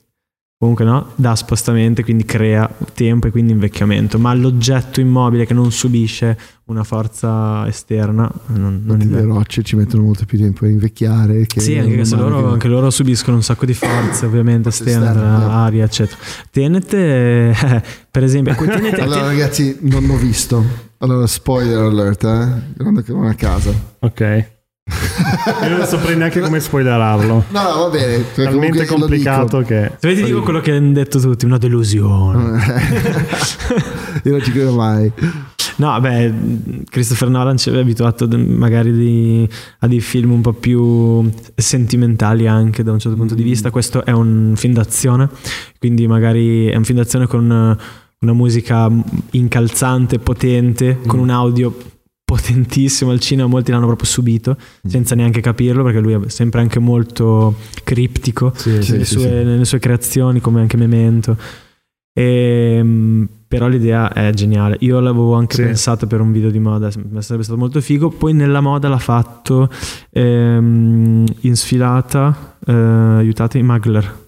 comunque no, dà spostamento e quindi crea tempo e quindi invecchiamento, ma l'oggetto immobile che non subisce una forza esterna non, non Le rocce ci mettono molto più tempo a invecchiare. Che sì, anche se loro, che... anche loro, subiscono un sacco di forze ovviamente esterna, esterna aria eccetera. Tenet, eh, per esempio... Tenet, allora ragazzi, non l'ho visto. Allora, spoiler alert, eh? Guarda che una casa. Ok. Io non saprei neanche come spoilerarlo. No, no, va bene. Talmente complicato che... Se vedi dico quello che hanno detto tutti, una delusione. Io non ci credo mai. No, beh, Christopher Nolan ci aveva abituato magari di- a dei film un po' più sentimentali anche da un certo punto di vista. Questo è un film d'azione, quindi magari è un film d'azione con una musica incalzante, potente, con un audio potentissimo al cinema, molti l'hanno proprio subito senza neanche capirlo perché lui è sempre anche molto criptico Sì, nelle, sì, sue, sì. nelle sue creazioni come anche Memento. Ehm, però l'idea è geniale. Io l'avevo anche pensato per un video di moda sarebbe stato molto figo. Poi nella moda l'ha fatto ehm, in sfilata eh, aiutatemi Magler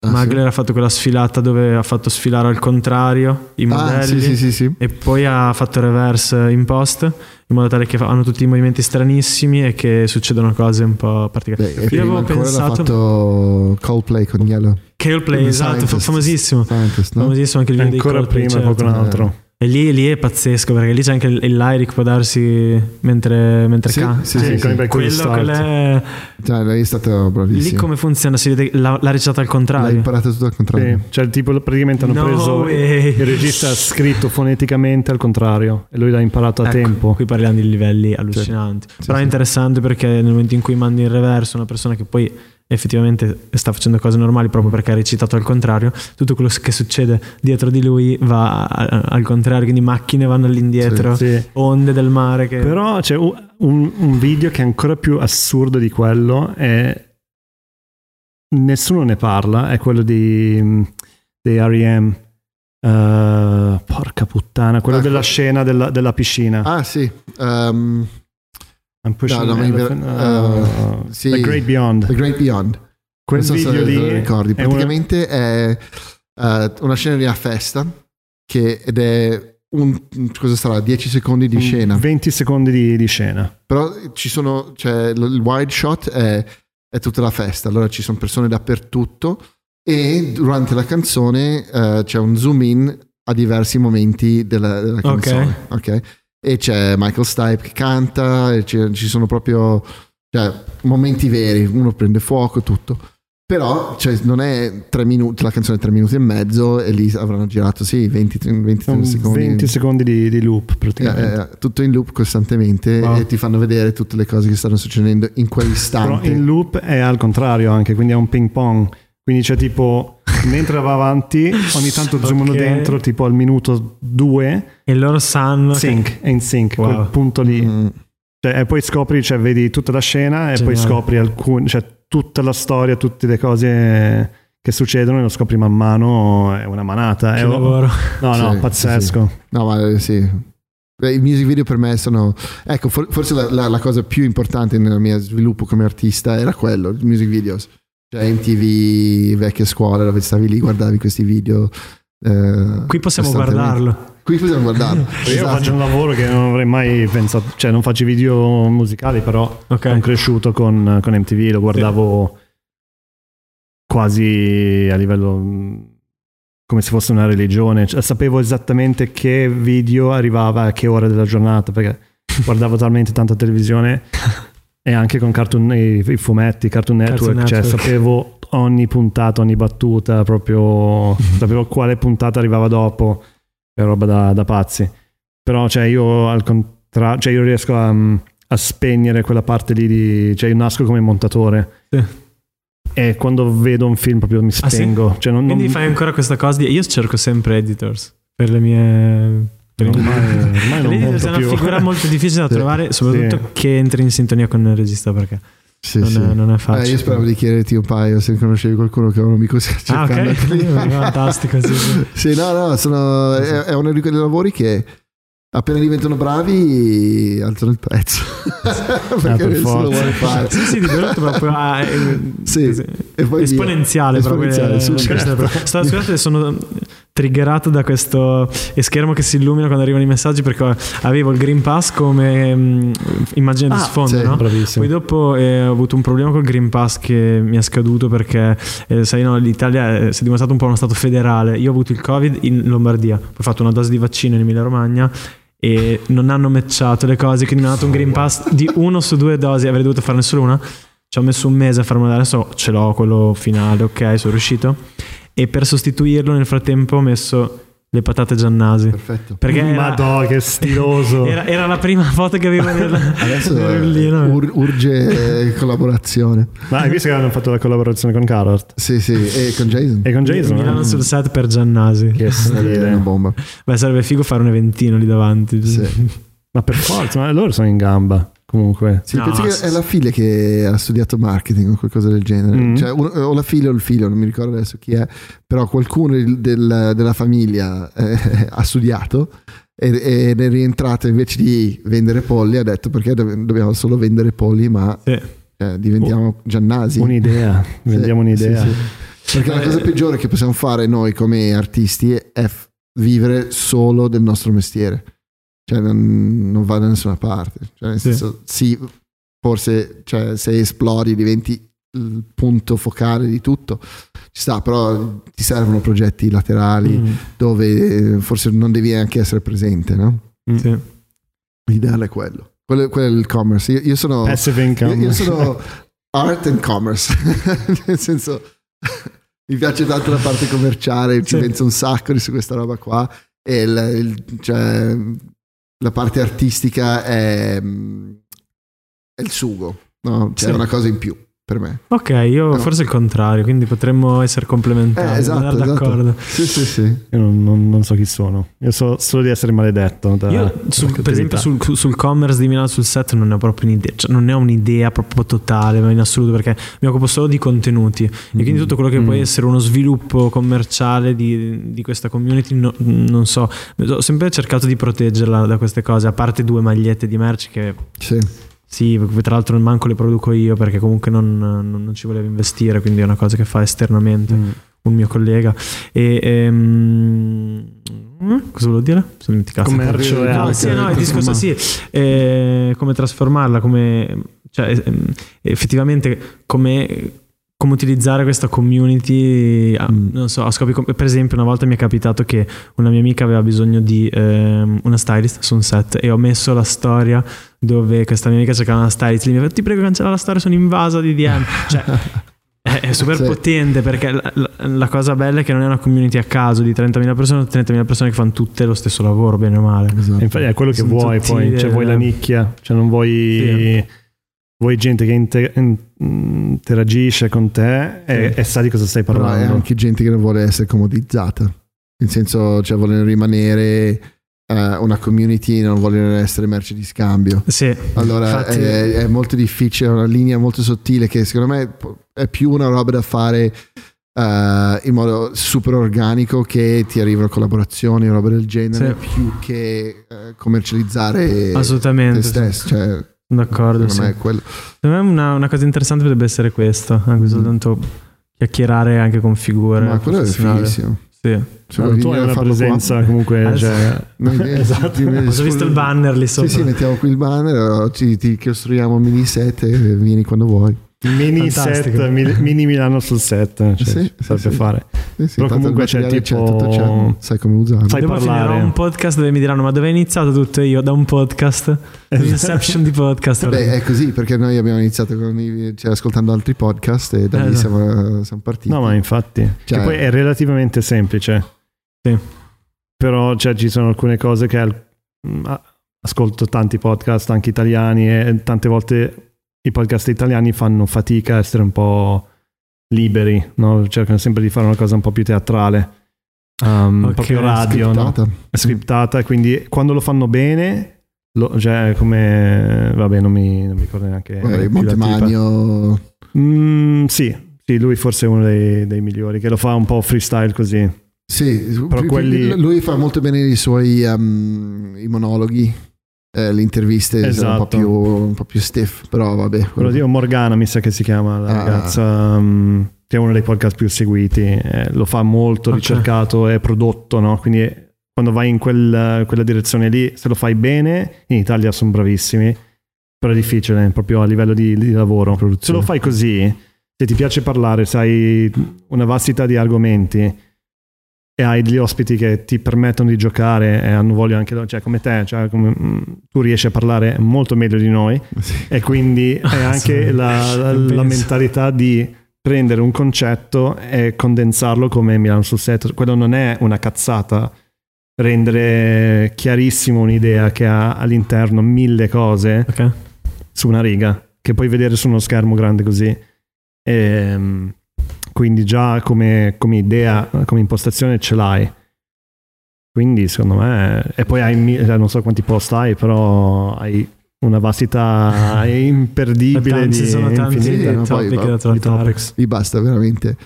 Ah, Magler ha fatto quella sfilata dove ha fatto sfilare al contrario i sì? Ah, modelli sì, sì, sì, sì. e poi ha fatto reverse in post in modo tale che hanno tutti i movimenti stranissimi e che succedono cose un po' particolari. Beh, e Io prima avevo pensato fatto Coldplay con Yellow. Kale Play, The esatto, Scientist. famosissimo. Scientist, no? Famosissimo anche il video Ancora Coldplay, prima, certo. qualcun altro. E lì, lì è pazzesco perché lì c'è anche il, il lyric può darsi mentre, mentre Sì, canta. sì, Sì, sì, con i sì. Quello, quello è... Cioè, lei è stato Lì bravissimo. come funziona? Si vede l'ha, l'ha recitata al L'ha contrario. imparato tutto al contrario. Sì, cioè tipo praticamente hanno No preso way. il regista ha scritto foneticamente al contrario e lui l'ha imparato a Ecco, tempo. Qui parliamo di livelli allucinanti. Sì, Però è sì. interessante perché nel momento in cui mandi in reverso una persona che poi effettivamente sta facendo cose normali proprio perché ha recitato al contrario, tutto quello che succede dietro di lui va al contrario, quindi macchine vanno all'indietro, Sì. onde del mare che... Però c'è un, un- video che è ancora più assurdo di quello e nessuno ne parla, è quello di, mm, dei R.E.M. Eh, porca puttana, quello Ah, della scena della, della piscina. Ah, sì. Um, I'm pushing no, no, mi- elephant, eh, uh, sì. The Great Beyond. The Great Beyond. Quel non so se video lì te lo ricordi. è una- Praticamente è, eh, una scena di una festa che, ed è un, cosa sarà 10 secondi di scena 20 secondi di, di scena. però ci sono cioè il wide shot è, è tutta la festa allora ci sono persone dappertutto e durante la canzone eh, c'è un zoom in a diversi momenti della, della canzone ok? E c'è Michael Stipe che canta e ci sono proprio cioè, momenti veri uno prende fuoco tutto però cioè, non è tre minuti la canzone è tre minuti e mezzo e lì avranno girato sì 20, 20 Sono secondi 20 secondi di, di loop praticamente. eh, eh, tutto in loop costantemente Wow. e ti fanno vedere tutte le cose che stanno succedendo in Però quell'istante. in loop è al contrario anche, quindi è un ping pong. Quindi c'è tipo, mentre va avanti, ogni tanto zoomano Ok. dentro, tipo al minuto 2, E loro sanno... che- sync, è in sync, Wow. quel punto lì. Mm, Cioè, e poi scopri, cioè vedi tutta la scena e poi scopri alcune, cioè tutta la storia, tutte le cose che succedono e lo scopri man mano, è una manata. che È, lavoro. no, no, Sì, pazzesco. No, ma eh, sì. I music video per me sono. Ecco, for- forse la, la- la cosa più importante nel mio sviluppo come artista era quello, i music videos. Cioè in TV, vecchie scuole, dove stavi lì, guardavi questi video. eh, Qui possiamo guardarlo. Qui possiamo guardarlo. Io Esatto. faccio un lavoro che non avrei mai pensato, cioè non faccio video musicali, però Ok. sono cresciuto con, con MTV, lo guardavo quasi a livello mh, come se fosse una religione, Cioè, sapevo esattamente che video arrivava a che ora della giornata perché guardavo talmente tanta televisione e anche con cartoon, i, i fumetti, Cartoon Network, Cartoon cioè Network. sapevo ogni puntata, ogni battuta, proprio sapevo quale puntata arrivava dopo, è roba da, da pazzi. Però cioè io al contrario, cioè io riesco a, a spegnere quella parte lì di... cioè io nasco come montatore. Sì. E quando vedo un film proprio mi Ah, sì? spengo. Cioè non, Quindi non- fai ancora questa cosa di... Io cerco sempre editors per le mie... Ormai, ormai non molto è una più. figura molto difficile da Sì. trovare, soprattutto Sì. che entri in sintonia con il regista perché Sì, non, sì. È, non è Eh, facile. io speravo di chiederti un paio se conoscevi qualcuno che è un amico Ah, cercando ok. clienti. Fantastico. Sì, sì. Sì, no, no, sono, è, è uno di quei lavori che appena diventano bravi alzano il prezzo. Perché Ah, per nessuno forza. vuole fare. Sì, sì, di brutto proprio ah, eh, Sì, e poi esponenziale, via. proprio, Esponenziale, eh, sì, certo. Stavo- scusate, sono triggerato da questo schermo che si illumina quando arrivano i messaggi perché avevo il Green Pass come mm, immagine di Ah, sfondo, sì, no? Bravissimo. Poi dopo eh, ho avuto un problema col Green Pass che mi è scaduto perché, eh, sai, no, l'Italia è- si è dimostrato un po' uno stato federale. Io ho avuto il Covid in Lombardia, poi ho fatto una dose di vaccino in Emilia Romagna e non hanno matchato le cose, quindi mi hanno dato un Green Pass di uno su due dosi, avrei dovuto farne solo una. Ci ho messo un mese a farmelo adesso ce l'ho quello finale, ok, sono riuscito. E per sostituirlo nel frattempo ho messo le patate giannasi. Perfetto. Perché era, Madò, che stiloso. era, era la prima foto che avevo nel, Adesso nel eh, rullino. ur- urge collaborazione. Ma hai visto che hanno fatto la collaborazione con Carrot? Sì, sì, e con Jason. E con Jason? Milano eh? sul set per Giannasi. Che È una stile. bomba. Beh, sarebbe figo fare un eventino lì davanti. Sì. Ma per forza, ma loro sono in gamba. Comunque. Sì, No, penso che sì, è la figlia che ha studiato marketing o qualcosa del genere. Mm. Cioè, o la figlia o il figlio, non mi ricordo adesso chi è, però qualcuno del- del- della famiglia eh, ha studiato e- ed è rientrato invece di vendere polli, ha detto perché do- dobbiamo solo vendere polli, ma Sì. eh, diventiamo Giannasi. Un'idea. Sì, Vendiamo un'idea. sì, sì. Perché la Eh, cosa peggiore che possiamo fare noi come artisti è f- vivere solo del nostro mestiere. Cioè non, non va da nessuna parte. Cioè, nel Sì. senso, sì, forse cioè, se esplodi diventi il punto focale di tutto, ci sta, però ti servono progetti laterali Mm, dove eh, forse non devi neanche essere presente, no? sì. L'ideale è quello. Quello, quello è il commerce. Io, io sono... Passive income. Io, io sono art and commerce, nel senso mi piace tanto la parte commerciale, ci Sì. penso un sacco di su questa roba qua e il- il- cioè, la parte artistica è, è il sugo, no? C'è Sì. una cosa in più per me. Ok, io No. forse il contrario, quindi potremmo essere complementari. Eh, esatto, andare esatto. d'accordo. Sì, sì, sì. Io non, non- non so chi sono. Io so solo di essere maledetto. Da, Io, sul- per esempio, sul, sul commerce di Milano sul set non ne ho proprio un'idea, cioè non ne ho un'idea proprio totale, ma in assoluto, perché mi occupo solo di contenuti e quindi tutto quello che Mm. può essere uno sviluppo commerciale di, di questa community, no- non so, ho sempre cercato di proteggerla da queste cose, a parte due magliette di merch che Sì. Sì, tra l'altro manco le produco io perché comunque non, non- non ci volevo investire, quindi è una cosa che fa esternamente Mm. un mio collega. E, ehm, mm, cosa volevo dire? Sono dimenticato. Commercio e No, sì, no, il discorso sì, eh, come trasformarla, come, cioè, ehm, effettivamente come, come utilizzare questa community, a- Mm. non so, a scopi, per esempio una volta mi è capitato che una mia amica aveva bisogno di ehm, una stylist su un set e ho messo la storia dove questa mia amica cercava una stylist, lì mi ha detto ti prego cancella la storia, sono invasa di DM, cioè è, super Sì. potente perché la, la- la cosa bella è che non è una community a caso di 30.000 persone, 30.000 persone che fanno tutte lo stesso lavoro, bene o male. Esatto. Infatti è quello che Sono vuoi poi, cioè eh, vuoi la nicchia, cioè non vuoi, vuoi gente che inte- in- interagisce con te e, Sì. e sa di cosa stai Però è parlando. anche gente che non vuole essere comodizzata, nel senso, cioè vogliono rimanere una community, non vogliono essere merce di scambio. Sì, Allora infatti- è, è molto difficile, è una linea molto sottile che secondo me è più una roba da fare eh, in modo super organico che ti arrivano collaborazioni o roba del genere Sì. più che eh, commercializzare te assolutamente. sì. stesso. Cioè, D'accordo, secondo sì. me. Secondo una, una cosa interessante potrebbe essere questa, anche Mm. soltanto chiacchierare anche con figure. Ma quello è professionali. Sì. Vuoi tu hai una farlo qua- presenza comunque, Adesso- cioè, Noi- esatto. Ho visto il banner lì Sì, sopra. sì, mettiamo qui il banner, ci, ti costruiamo un mini set e vieni quando vuoi. Mini Fantastico. set, mini, mini Milano sul set, cioè, Sì, si sì, sarebbe sì. fare. Sì, sì, Però comunque c'è tipo- tutto c'è, sai come usarlo. Sai Dopo parlare. finirò un podcast dove mi diranno: Ma dove è iniziato tutto io? Da un podcast? L'inception di podcast. Beh, è così perché noi abbiamo iniziato con i- cioè, ascoltando altri podcast e da Eh, lì no. siamo, siamo partiti. No, ma infatti. Cioè- che poi è relativamente semplice. Sì. Però cioè, ci sono alcune cose che al- mm, ascolto tanti podcast anche italiani e tante volte i podcast italiani fanno fatica a essere un po' liberi, no? cercano sempre di fare una cosa un po' più teatrale. Um, Ok, proprio radio, no? Scriptata. scriptata, quindi quando lo fanno bene, lo- cioè come, vabbè non mi, non mi ricordo neanche. Tipa. Montemagno. Mm, sì, sì, lui forse è uno dei, dei migliori, che lo fa un po' freestyle così. Sì, Però quelli- lui fa molto bene i suoi um, i monologhi, eh, le interviste sono un po' Esatto. più, un po' più stiff, però vabbè. Quello di Morgana mi sa che si chiama la Ah. ragazza, um, che è uno dei podcast più seguiti, eh, lo fa molto Ok. ricercato e prodotto, no? quindi eh, quando vai in quel- quella direzione lì, se lo fai bene, in Italia sono bravissimi, però è difficile proprio a livello di, di lavoro. Se Produzione. lo fai così, se ti piace parlare, sai una vastità di argomenti, e hai degli ospiti che ti permettono di giocare e hanno voglia anche cioè come te, cioè come, mm, tu riesci a parlare molto meglio di noi Sì. e quindi hai anche Sì, la, la- la mentalità di prendere un concetto e condensarlo come Milano sul set. Quello non è una cazzata, rendere chiarissimo un'idea che ha all'interno mille cose Ok. su una riga che puoi vedere su uno schermo grande così. Ehm, quindi già come, come idea, come impostazione ce l'hai. Quindi secondo me... E poi hai, mi- eh, non so quanti post hai, però hai una vastità imperdibile Tanti- di ci sono tanti infinita, Sì, ma poi- topic da topics. Lì basta veramente.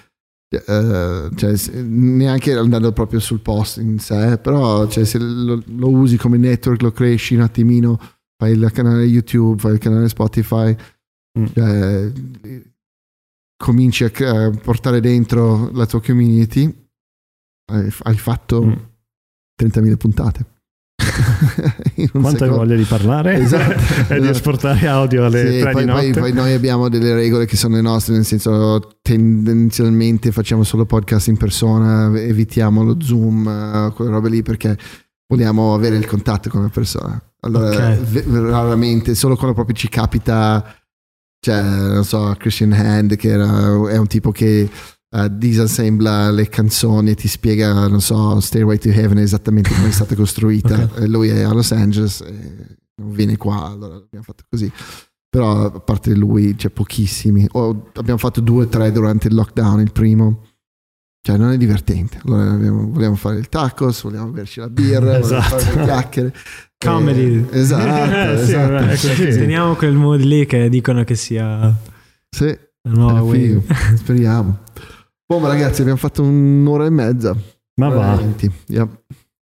eh, cioè, se- neanche andando proprio sul post in sé, però cioè, se lo, lo usi come network, lo cresci un attimino, fai il canale YouTube, fai il canale Spotify, Mm. cioè, cominci a, portare dentro la tua community, hai, fatto Mm. 30.000 puntate. Quanto hai voglia di parlare Esatto, e di esatto. esportare audio alle Sì, 3 poi, poi- notte? poi noi abbiamo delle regole che sono le nostre, nel senso tendenzialmente facciamo solo podcast in persona, evitiamo lo zoom, eh, quelle robe lì perché vogliamo avere il contatto con la persona. Allora, Ok. ve- raramente, solo quando proprio ci capita, cioè, non so, Christian Hand, che era- è un tipo che eh, disassembla le canzoni e ti spiega, non so, Stairway to Heaven esattamente come è stata costruita. Ok. E lui è a Los Angeles e non viene qua, allora abbiamo fatto così. Però a parte lui c'è pochissimi. O abbiamo fatto due o tre durante il lockdown, il primo. Cioè non è divertente. Allora abbiamo- vogliamo fare il tacos, vogliamo berci la birra, vogliamo Esatto. fare le chiacchiere. Comedy. Eh, esatto, Sì, esatto. è così. Teniamo quel mood lì che dicono che sia Sì, wave. figo. speriamo. Boh, ragazzi, abbiamo fatto un'ora e mezza. Ma va, e venti. Yeah.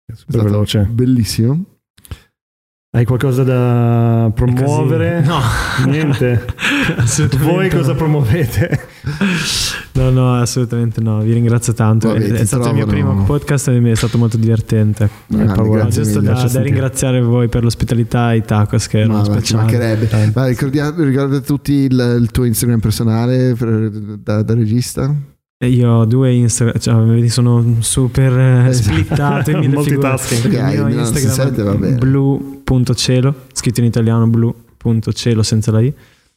È super veloce. Bellissimo. Hai qualcosa da promuovere? No, Niente. Voi no. cosa promuovete? No, no, assolutamente no. Vi ringrazio tanto. Vabbè, è, è stato il mio primo podcast e mi è stato molto divertente. Grande. No, grazie giusto mille. da, da ringraziare voi per l'ospitalità e i tacos che erano Ma, ma ci mancherebbe. Ma ricordate tutti il, il tuo Instagram personale per- da, da regista? Io ho due Instagram, cioè, sono super eh, Esatto. splittato in mille. Multitasking. Ok, Il mio Instagram 67 va è blu.cielo, scritto in italiano blu.cielo senza la i.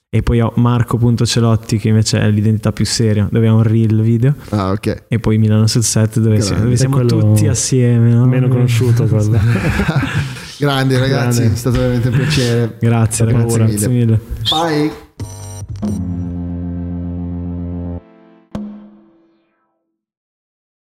E poi ho marco.celotti che invece è l'identità più seria, dove ho un reel video. Ah, ok. E poi Milano sul set dove, si- dove siamo tutti assieme. no? Meno conosciuto quello. Grande ragazzi, Grande. è stato veramente un piacere. Grazie Grazie ragazzi, mille. grazie mille. Bye.